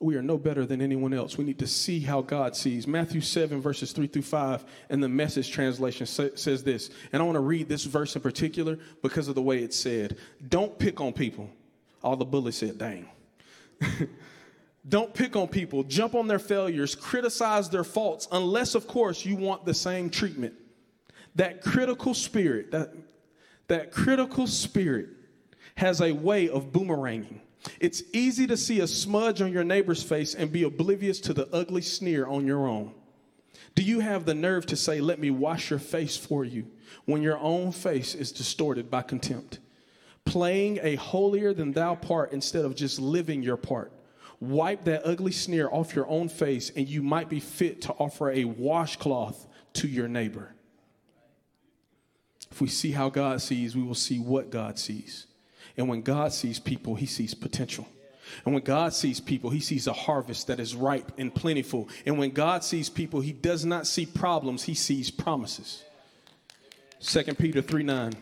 We are no better than anyone else. We need to see how God sees. Matthew 7, verses 3 through 5, and the message translation says this. And I want to read this verse in particular because of the way it's said. Don't pick on people. All the bullies said, dang. Don't pick on people, jump on their failures, criticize their faults, unless, of course, you want the same treatment. That critical spirit, that, that critical spirit has a way of boomeranging. It's easy to see a smudge on your neighbor's face and be oblivious to the ugly sneer on your own. Do you have the nerve to say, Let me wash your face for you, when your own face is distorted by contempt? Playing a holier than thou part instead of just living your part. Wipe that ugly sneer off your own face, and you might be fit to offer a washcloth to your neighbor. If we see how God sees, we will see what God sees. And when God sees people, he sees potential. And when God sees people, he sees a harvest that is ripe and plentiful. And when God sees people, he does not see problems, he sees promises. 2 Peter 3 9.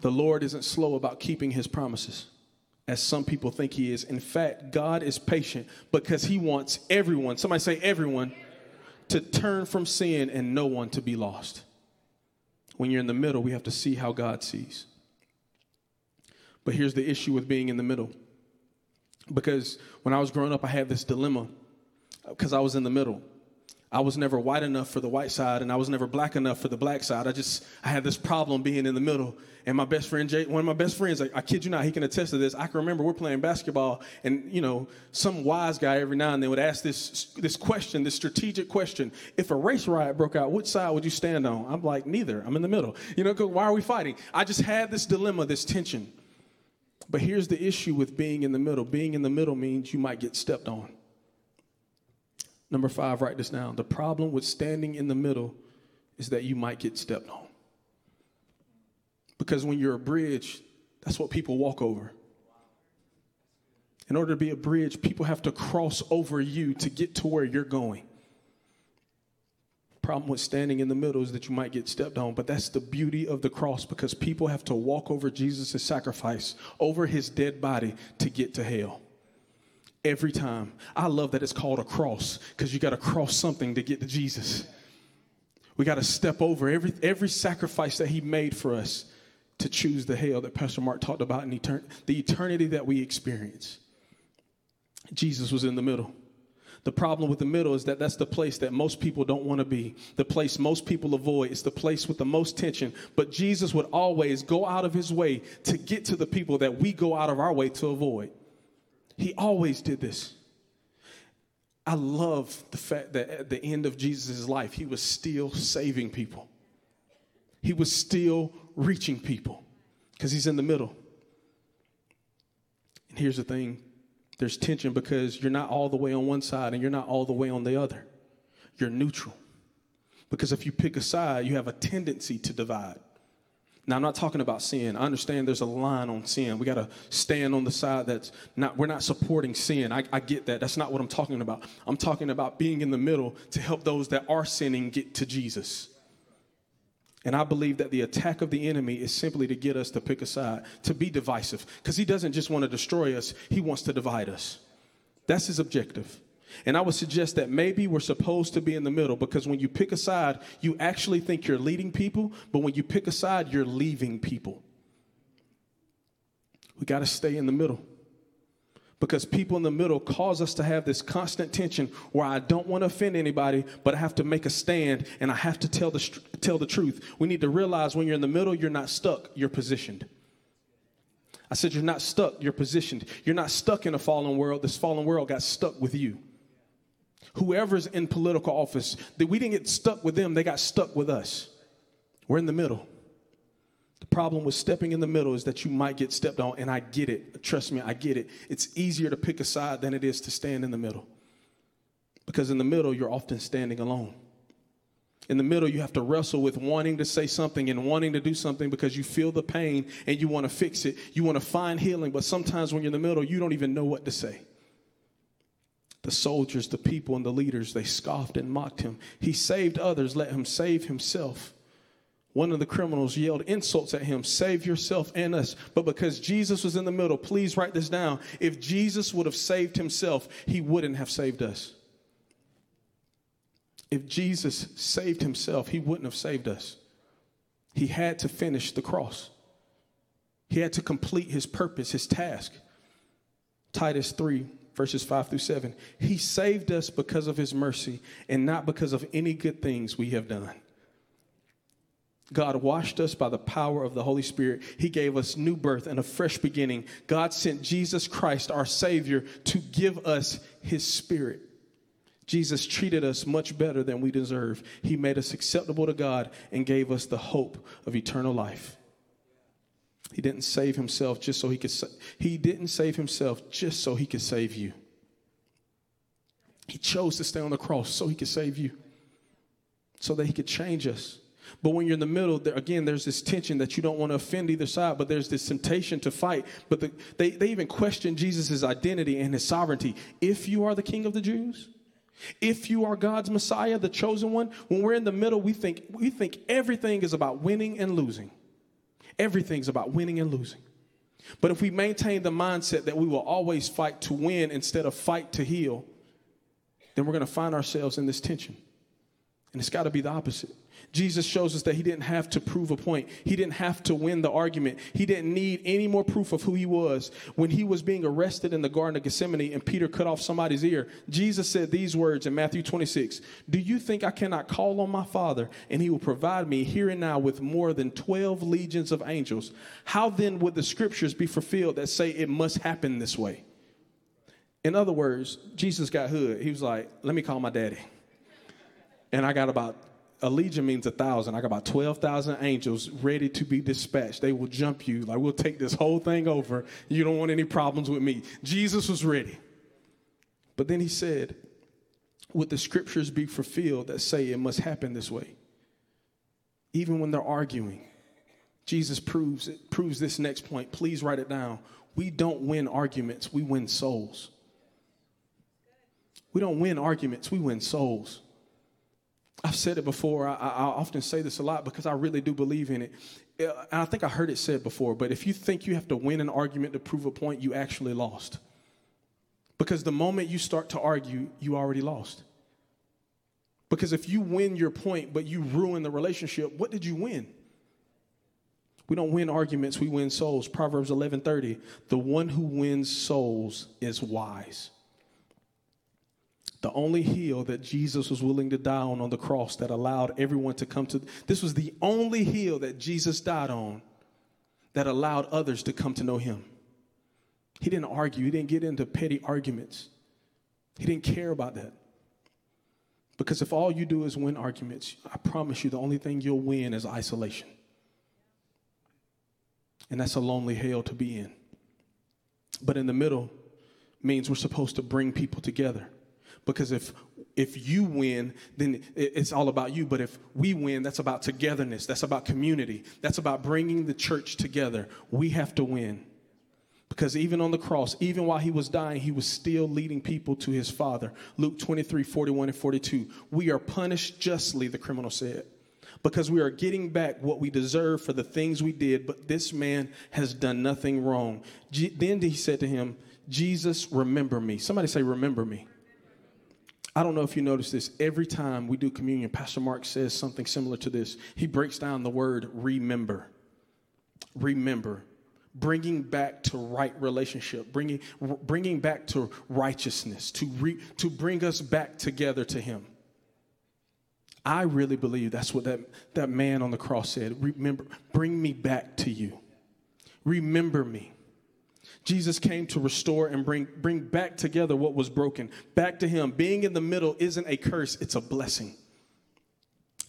The Lord isn't slow about keeping his promises as some people think he is. In fact, God is patient because he wants everyone, somebody say everyone, to turn from sin and no one to be lost. When you're in the middle, we have to see how God sees. But here's the issue with being in the middle. Because when I was growing up, I had this dilemma because I was in the middle. I was never white enough for the white side, and I was never black enough for the black side. I just I had this problem being in the middle. And my best friend, Jay, one of my best friends, I, I kid you not, he can attest to this. I can remember we're playing basketball, and you know, some wise guy every now and then would ask this this question, this strategic question: If a race riot broke out, which side would you stand on? I'm like, neither. I'm in the middle. You know, why are we fighting? I just had this dilemma, this tension. But here's the issue with being in the middle. Being in the middle means you might get stepped on. Number five, write this down. The problem with standing in the middle is that you might get stepped on. Because when you're a bridge, that's what people walk over. In order to be a bridge, people have to cross over you to get to where you're going. Problem with standing in the middle is that you might get stepped on, but that's the beauty of the cross because people have to walk over Jesus' sacrifice, over his dead body to get to hell every time. I love that it's called a cross because you got to cross something to get to Jesus. We got to step over every, every sacrifice that he made for us to choose the hell that Pastor Mark talked about in etern- the eternity that we experience. Jesus was in the middle. The problem with the middle is that that's the place that most people don't want to be, the place most people avoid. It's the place with the most tension. But Jesus would always go out of his way to get to the people that we go out of our way to avoid. He always did this. I love the fact that at the end of Jesus' life, he was still saving people. He was still reaching people because he's in the middle. And here's the thing there's tension because you're not all the way on one side and you're not all the way on the other. You're neutral. Because if you pick a side, you have a tendency to divide. Now, I'm not talking about sin. I understand there's a line on sin. We got to stand on the side that's not, we're not supporting sin. I, I, get that. That's not what I'm talking about. I'm talking about being in the middle to help those that are sinning get to Jesus. And I believe that the attack of the enemy is simply to get us to pick a side, to be divisive, because he doesn't just want to destroy us, he wants to divide us. That's his objective. And I would suggest that maybe we're supposed to be in the middle because when you pick a side, you actually think you're leading people, but when you pick a side, you're leaving people. We got to stay in the middle because people in the middle cause us to have this constant tension where I don't want to offend anybody, but I have to make a stand and I have to tell the, tell the truth. We need to realize when you're in the middle, you're not stuck, you're positioned. I said, You're not stuck, you're positioned. You're not stuck in a fallen world. This fallen world got stuck with you. Whoever's in political office, we didn't get stuck with them, they got stuck with us. We're in the middle. The problem with stepping in the middle is that you might get stepped on, and I get it. Trust me, I get it. It's easier to pick a side than it is to stand in the middle. Because in the middle, you're often standing alone. In the middle, you have to wrestle with wanting to say something and wanting to do something because you feel the pain and you want to fix it. You want to find healing, but sometimes when you're in the middle, you don't even know what to say. The soldiers, the people, and the leaders, they scoffed and mocked him. He saved others, let him save himself. One of the criminals yelled insults at him, Save yourself and us. But because Jesus was in the middle, please write this down. If Jesus would have saved himself, he wouldn't have saved us. If Jesus saved himself, he wouldn't have saved us. He had to finish the cross, he had to complete his purpose, his task. Titus 3, verses 5 through 7. He saved us because of his mercy and not because of any good things we have done. God washed us by the power of the Holy Spirit. He gave us new birth and a fresh beginning. God sent Jesus Christ, our Savior, to give us His Spirit. Jesus treated us much better than we deserve. He made us acceptable to God and gave us the hope of eternal life. He didn't save himself just so he could sa- he didn't save himself just so he could save you. He chose to stay on the cross so he could save you. So that he could change us. But when you're in the middle, there, again, there's this tension that you don't want to offend either side, but there's this temptation to fight. But the, they, they even question Jesus' identity and his sovereignty. If you are the king of the Jews, if you are God's Messiah, the chosen one, when we're in the middle, we think, we think everything is about winning and losing. Everything's about winning and losing. But if we maintain the mindset that we will always fight to win instead of fight to heal, then we're going to find ourselves in this tension. And it's got to be the opposite. Jesus shows us that he didn't have to prove a point. He didn't have to win the argument. He didn't need any more proof of who he was. When he was being arrested in the Garden of Gethsemane and Peter cut off somebody's ear, Jesus said these words in Matthew 26 Do you think I cannot call on my Father and he will provide me here and now with more than 12 legions of angels? How then would the scriptures be fulfilled that say it must happen this way? In other words, Jesus got hood. He was like, Let me call my daddy. And I got about a legion means a thousand. I got about 12,000 angels ready to be dispatched. They will jump you. Like, we'll take this whole thing over. You don't want any problems with me. Jesus was ready. But then he said, Would the scriptures be fulfilled that say it must happen this way? Even when they're arguing, Jesus proves it, proves this next point. Please write it down. We don't win arguments, we win souls. We don't win arguments, we win souls. I've said it before. I, I, often say this a lot because I really do believe in it. Uh, and I think I heard it said before, but if you think you have to win an argument to prove a point, you actually lost. Because the moment you start to argue, you already lost. Because if you win your point, but you ruin the relationship, what did you win? We don't win arguments, we win souls. Proverbs 11:30, the one who wins souls is wise the only hill that Jesus was willing to die on on the cross that allowed everyone to come to. This was the only hill that Jesus died on that allowed others to come to know him. He didn't argue, he didn't get into petty arguments. He didn't care about that. Because if all you do is win arguments, I promise you the only thing you'll win is isolation. And that's a lonely hell to be in. But in the middle means we're supposed to bring people together. Because if if you win, then it's all about you. But if we win, that's about togetherness. That's about community. That's about bringing the church together. We have to win. Because even on the cross, even while he was dying, he was still leading people to his Father. Luke 23 41 and 42. We are punished justly, the criminal said, because we are getting back what we deserve for the things we did, but this man has done nothing wrong. then he said to him, Jesus, remember me. Somebody say, Remember me. I don't know if you notice this. Every time we do communion, Pastor Mark says something similar to this. He breaks down the word remember. Remember. bringing back to right relationship, bringing, bringing back to righteousness, to, re, to bring us back together to Him. I really believe that's what that, that man on the cross said. Remember, bring me back to you. Remember me. Jesus came to restore and bring, bring back together what was broken, back to Him. Being in the middle isn't a curse, it's a blessing.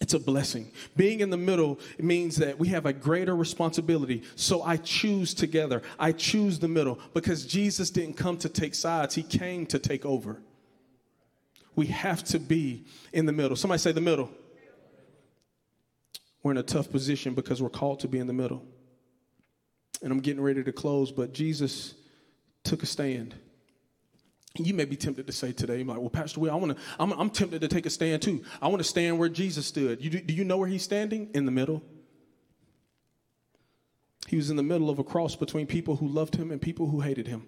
It's a blessing. Being in the middle means that we have a greater responsibility. So I choose together. I choose the middle because Jesus didn't come to take sides, He came to take over. We have to be in the middle. Somebody say the middle. We're in a tough position because we're called to be in the middle. And I'm getting ready to close, but Jesus took a stand. You may be tempted to say today, "I'm like, well, Pastor Will, I want to, I'm, I'm tempted to take a stand too. I want to stand where Jesus stood. You, do you know where he's standing? In the middle. He was in the middle of a cross between people who loved him and people who hated him.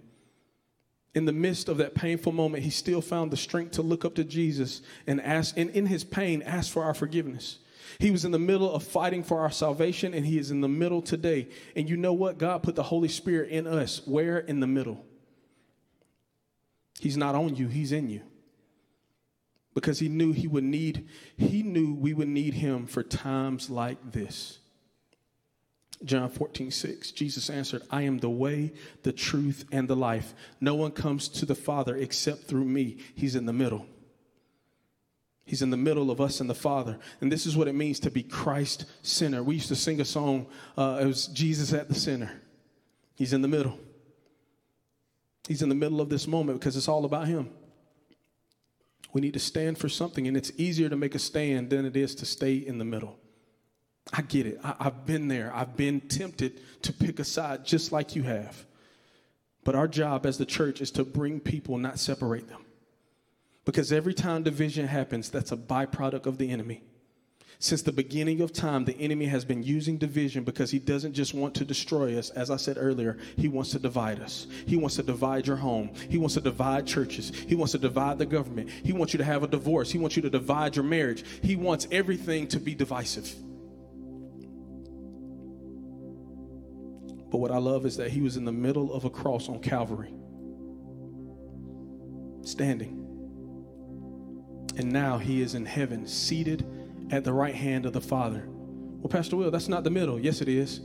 In the midst of that painful moment, he still found the strength to look up to Jesus and ask, and in his pain, ask for our forgiveness. He was in the middle of fighting for our salvation, and he is in the middle today. And you know what? God put the Holy Spirit in us. Where? In the middle. He's not on you, he's in you. Because he knew he would need, he knew we would need him for times like this. John 14, 6, Jesus answered, I am the way, the truth, and the life. No one comes to the Father except through me. He's in the middle. He's in the middle of us and the Father. And this is what it means to be Christ center. We used to sing a song, uh, it was Jesus at the center. He's in the middle. He's in the middle of this moment because it's all about Him. We need to stand for something, and it's easier to make a stand than it is to stay in the middle. I get it. I, have been there. I've been tempted to pick a side just like you have. But our job as the church is to bring people, not separate them. Because every time division happens, that's a byproduct of the enemy. Since the beginning of time, the enemy has been using division because he doesn't just want to destroy us. As I said earlier, he wants to divide us. He wants to divide your home. He wants to divide churches. He wants to divide the government. He wants you to have a divorce. He wants you to divide your marriage. He wants everything to be divisive. But what I love is that he was in the middle of a cross on Calvary, standing. And now he is in heaven, seated at the right hand of the Father. Well, Pastor Will, that's not the middle. Yes, it is.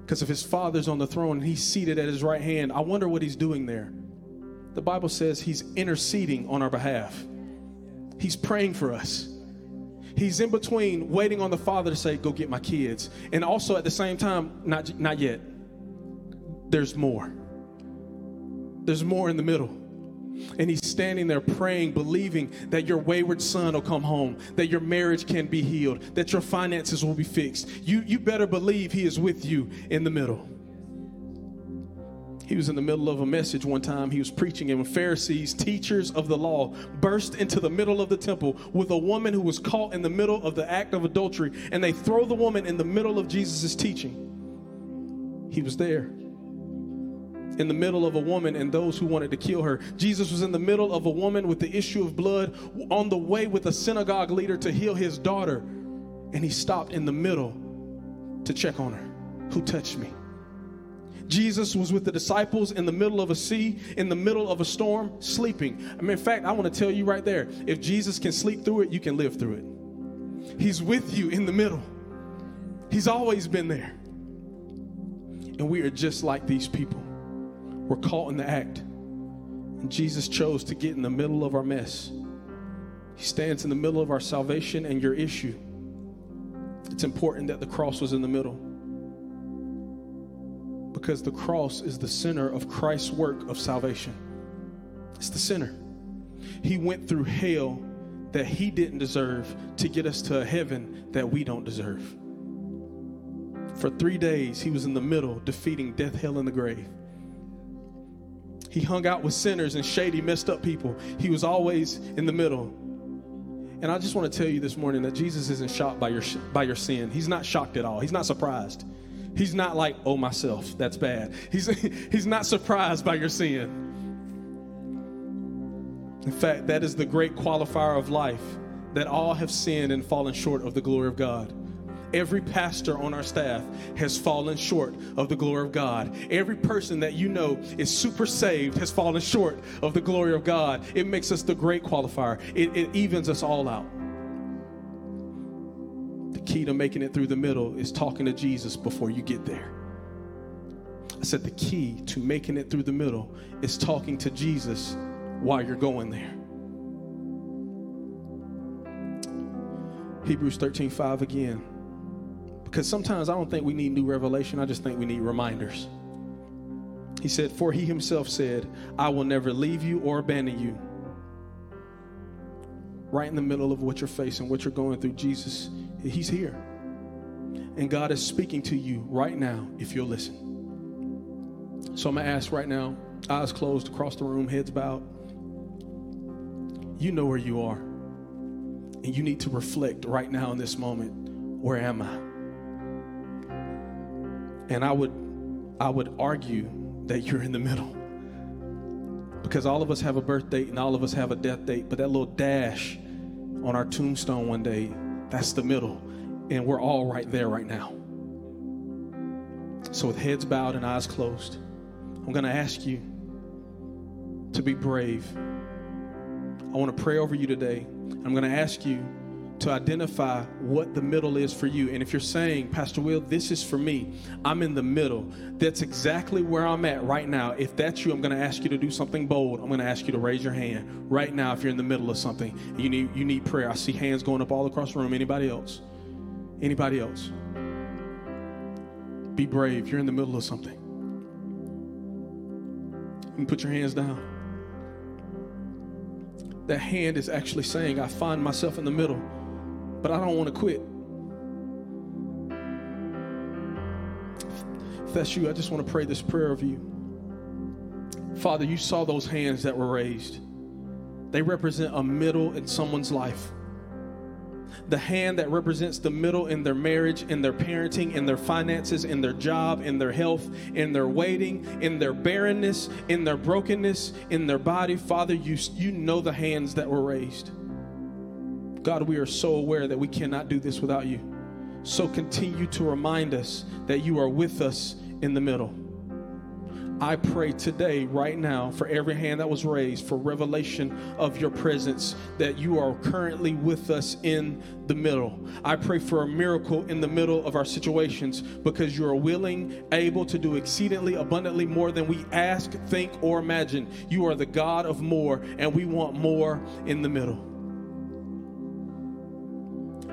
Because if his Father's on the throne and he's seated at his right hand, I wonder what he's doing there. The Bible says he's interceding on our behalf, he's praying for us. He's in between waiting on the Father to say, Go get my kids. And also at the same time, not, not yet. There's more. There's more in the middle. And he's standing there praying, believing that your wayward son will come home, that your marriage can be healed, that your finances will be fixed. You, you better believe he is with you in the middle. He was in the middle of a message one time. He was preaching, and Pharisees, teachers of the law, burst into the middle of the temple with a woman who was caught in the middle of the act of adultery, and they throw the woman in the middle of Jesus' teaching. He was there in the middle of a woman and those who wanted to kill her. Jesus was in the middle of a woman with the issue of blood on the way with a synagogue leader to heal his daughter. And he stopped in the middle to check on her. Who touched me? Jesus was with the disciples in the middle of a sea, in the middle of a storm, sleeping. I mean, in fact, I want to tell you right there if Jesus can sleep through it, you can live through it. He's with you in the middle, He's always been there. And we are just like these people. We're caught in the act. And Jesus chose to get in the middle of our mess. He stands in the middle of our salvation and your issue. It's important that the cross was in the middle. Because the cross is the center of Christ's work of salvation. It's the center. He went through hell that he didn't deserve to get us to a heaven that we don't deserve. For three days, he was in the middle, defeating death, hell, and the grave. He hung out with sinners and shady, messed up people. He was always in the middle. And I just want to tell you this morning that Jesus isn't shocked by your by your sin. He's not shocked at all. He's not surprised. He's not like, "Oh, myself, that's bad." He's he's not surprised by your sin. In fact, that is the great qualifier of life that all have sinned and fallen short of the glory of God. Every pastor on our staff has fallen short of the glory of God. Every person that you know is super saved has fallen short of the glory of God. It makes us the great qualifier, it, it evens us all out. The key to making it through the middle is talking to Jesus before you get there. I said the key to making it through the middle is talking to Jesus while you're going there. Hebrews 13 5 again. Because sometimes I don't think we need new revelation, I just think we need reminders. He said, For he himself said, I will never leave you or abandon you. Right in the middle of what you're facing, what you're going through, Jesus, he's here. And God is speaking to you right now if you'll listen. So I'm going to ask right now, eyes closed across the room, heads bowed. You know where you are. And you need to reflect right now in this moment where am I? And I would I would argue that you're in the middle. Because all of us have a birth date and all of us have a death date, but that little dash on our tombstone one day, that's the middle. And we're all right there right now. So with heads bowed and eyes closed, I'm going to ask you to be brave. I want to pray over you today. I'm going to ask you to identify what the middle is for you. And if you're saying, Pastor Will, this is for me, I'm in the middle, that's exactly where I'm at right now. If that's you, I'm going to ask you to do something bold. I'm going to ask you to raise your hand right now if you're in the middle of something. You need, you need prayer. I see hands going up all across the room. Anybody else? Anybody else? Be brave. You're in the middle of something. You put your hands down. That hand is actually saying, I find myself in the middle, but I don't want to quit. If that's you, I just want to pray this prayer of you. Father, you saw those hands that were raised. They represent a middle in someone's life the hand that represents the middle in their marriage, in their parenting, in their finances, in their job, in their health, in their waiting, in their barrenness, in their brokenness, in their body. Father, you, you know the hands that were raised. God, we are so aware that we cannot do this without you. So continue to remind us that you are with us in the middle. I pray today, right now, for every hand that was raised, for revelation of your presence, that you are currently with us in the middle. I pray for a miracle in the middle of our situations because you are willing, able to do exceedingly abundantly more than we ask, think, or imagine. You are the God of more, and we want more in the middle.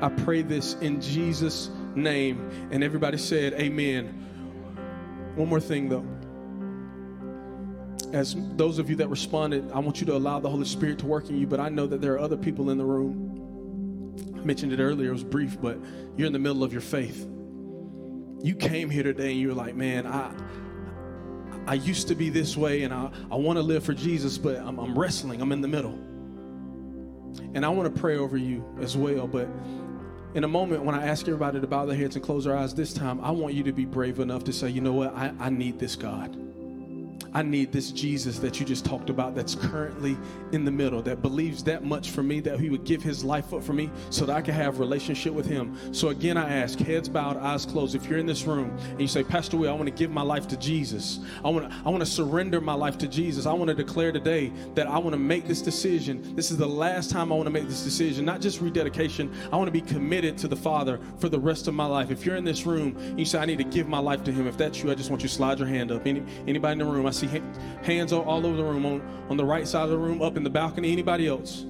I pray this in Jesus' name. And everybody said, Amen. One more thing, though as those of you that responded, I want you to allow the Holy Spirit to work in you, but I know that there are other people in the room. I mentioned it earlier, it was brief, but you're in the middle of your faith. You came here today and you're like, man, I I used to be this way and I, I want to live for Jesus, but I'm, I'm wrestling, I'm in the middle. And I want to pray over you as well, but in a moment when I ask everybody to bow their heads and close their eyes this time, I want you to be brave enough to say, you know what, I, I need this God. I need this Jesus that you just talked about that's currently in the middle, that believes that much for me, that he would give his life up for me so that I can have relationship with him. So again, I ask, heads bowed, eyes closed. If you're in this room and you say, Pastor Will, I want to give my life to Jesus. I want to, I want to surrender my life to Jesus. I want to declare today that I want to make this decision. This is the last time I want to make this decision, not just rededication. I want to be committed to the Father for the rest of my life. If you're in this room and you say, I need to give my life to him, if that's you, I just want you to slide your hand up. Any, anybody in the room, I see see hands all, over the room, on, on the right side of the room, up in the balcony. Anybody else?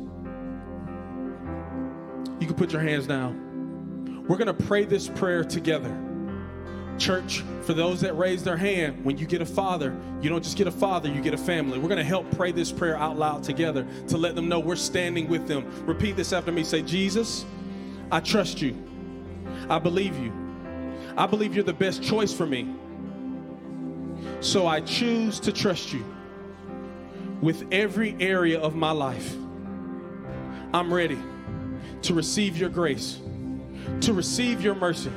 You can put your hands down. We're going to pray this prayer together. Church, for those that raise their hand, when you get a father, you don't just get a father, you get a family. We're going to help pray this prayer out loud together to let them know we're standing with them. Repeat this after me. Say, Jesus, I trust you. I believe you. I believe you're the best choice for me. So I choose to trust you with every area of my life. I'm ready to receive your grace, to receive your mercy.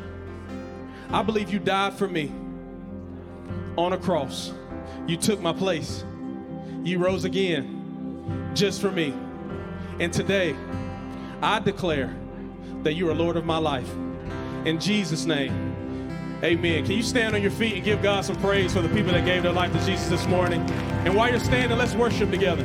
I believe you died for me on a cross. You took my place. You rose again just for me. And today, I declare that you are Lord of my life. In Jesus' name. Amen. Can you stand on your feet and give God some praise for the people that gave their life to Jesus this morning? And while you're standing, let's worship together.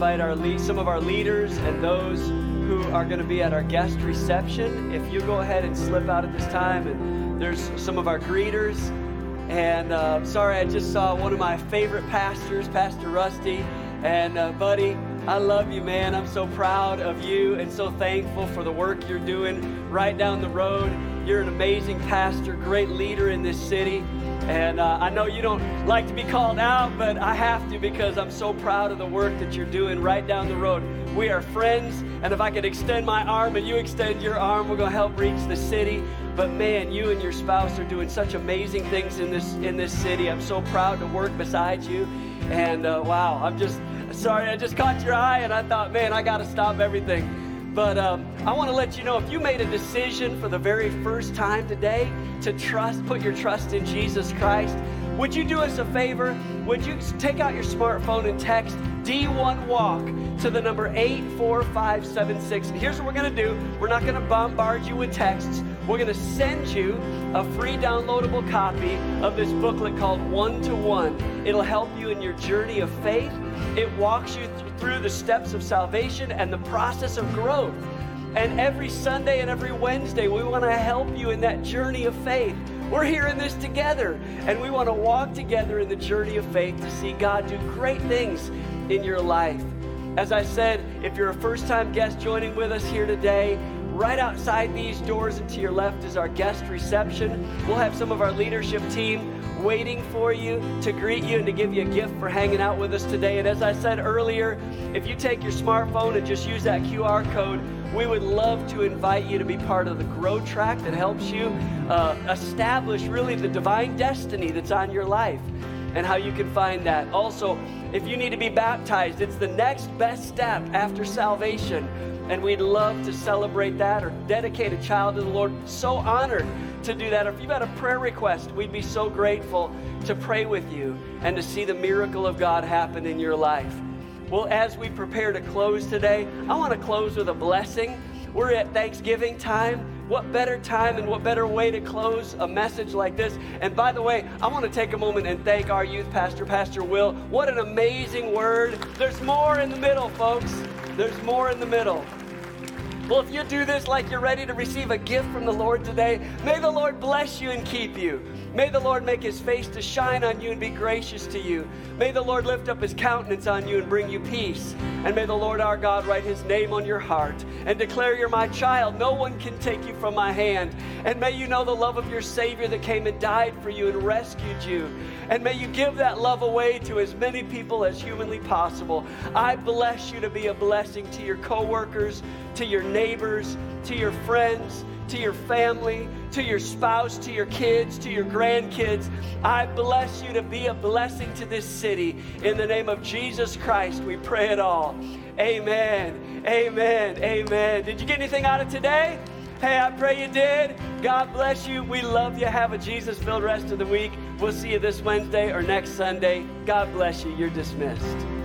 Invite our lead, some of our leaders and those who are going to be at our guest reception. If you go ahead and slip out at this time, and there's some of our greeters. And uh, sorry, I just saw one of my favorite pastors, Pastor Rusty. And uh, buddy, I love you, man. I'm so proud of you and so thankful for the work you're doing right down the road. You're an amazing pastor, great leader in this city. And uh, I know you don't like to be called out, but I have to because I'm so proud of the work that you're doing right down the road. We are friends, and if I could extend my arm and you extend your arm, we're going to help reach the city. But man, you and your spouse are doing such amazing things in this in this city. I'm so proud to work beside you. And uh, wow, I'm just sorry I just caught your eye, and I thought, man, I got to stop everything. But um, I want to let you know if you made a decision for the very first time today to trust, put your trust in Jesus Christ, would you do us a favor? Would you take out your smartphone and text D1 Walk to the number 84576? And here's what we're going to do we're not going to bombard you with texts. We're going to send you a free downloadable copy of this booklet called One to One. It'll help you in your journey of faith. It walks you th- through the steps of salvation and the process of growth. And every Sunday and every Wednesday, we want to help you in that journey of faith. We're here in this together, and we want to walk together in the journey of faith to see God do great things in your life. As I said, if you're a first time guest joining with us here today, right outside these doors and to your left is our guest reception. We'll have some of our leadership team waiting for you to greet you and to give you a gift for hanging out with us today. And as I said earlier, if you take your smartphone and just use that QR code, we would love to invite you to be part of the Grow Track that helps you uh, establish really the divine destiny that's on your life and how you can find that. Also, if you need to be baptized, it's the next best step after salvation. And we'd love to celebrate that or dedicate a child to the Lord. So honored to do that. If you've got a prayer request, we'd be so grateful to pray with you and to see the miracle of God happen in your life. Well, as we prepare to close today, I want to close with a blessing. We're at Thanksgiving time. What better time and what better way to close a message like this? And by the way, I want to take a moment and thank our youth pastor, Pastor Will. What an amazing word. There's more in the middle, folks. There's more in the middle. Well, if you do this like you're ready to receive a gift from the Lord today, may the Lord bless you and keep you. May the Lord make his face to shine on you and be gracious to you. May the Lord lift up his countenance on you and bring you peace. And may the Lord our God write his name on your heart and declare you're my child. No one can take you from my hand. And may you know the love of your Savior that came and died for you and rescued you. And may you give that love away to as many people as humanly possible. I bless you to be a blessing to your coworkers, to your neighbors, to your friends, to your family, to your spouse, to your kids, to your grandkids. I bless you to be a blessing to this city. In the name of Jesus Christ, we pray it all. Amen. Amen. Amen. Did you get anything out of today? Hey, I pray you did. God bless you. We love you. Have a Jesus filled rest of the week. We'll see you this Wednesday or next Sunday. God bless you. You're dismissed.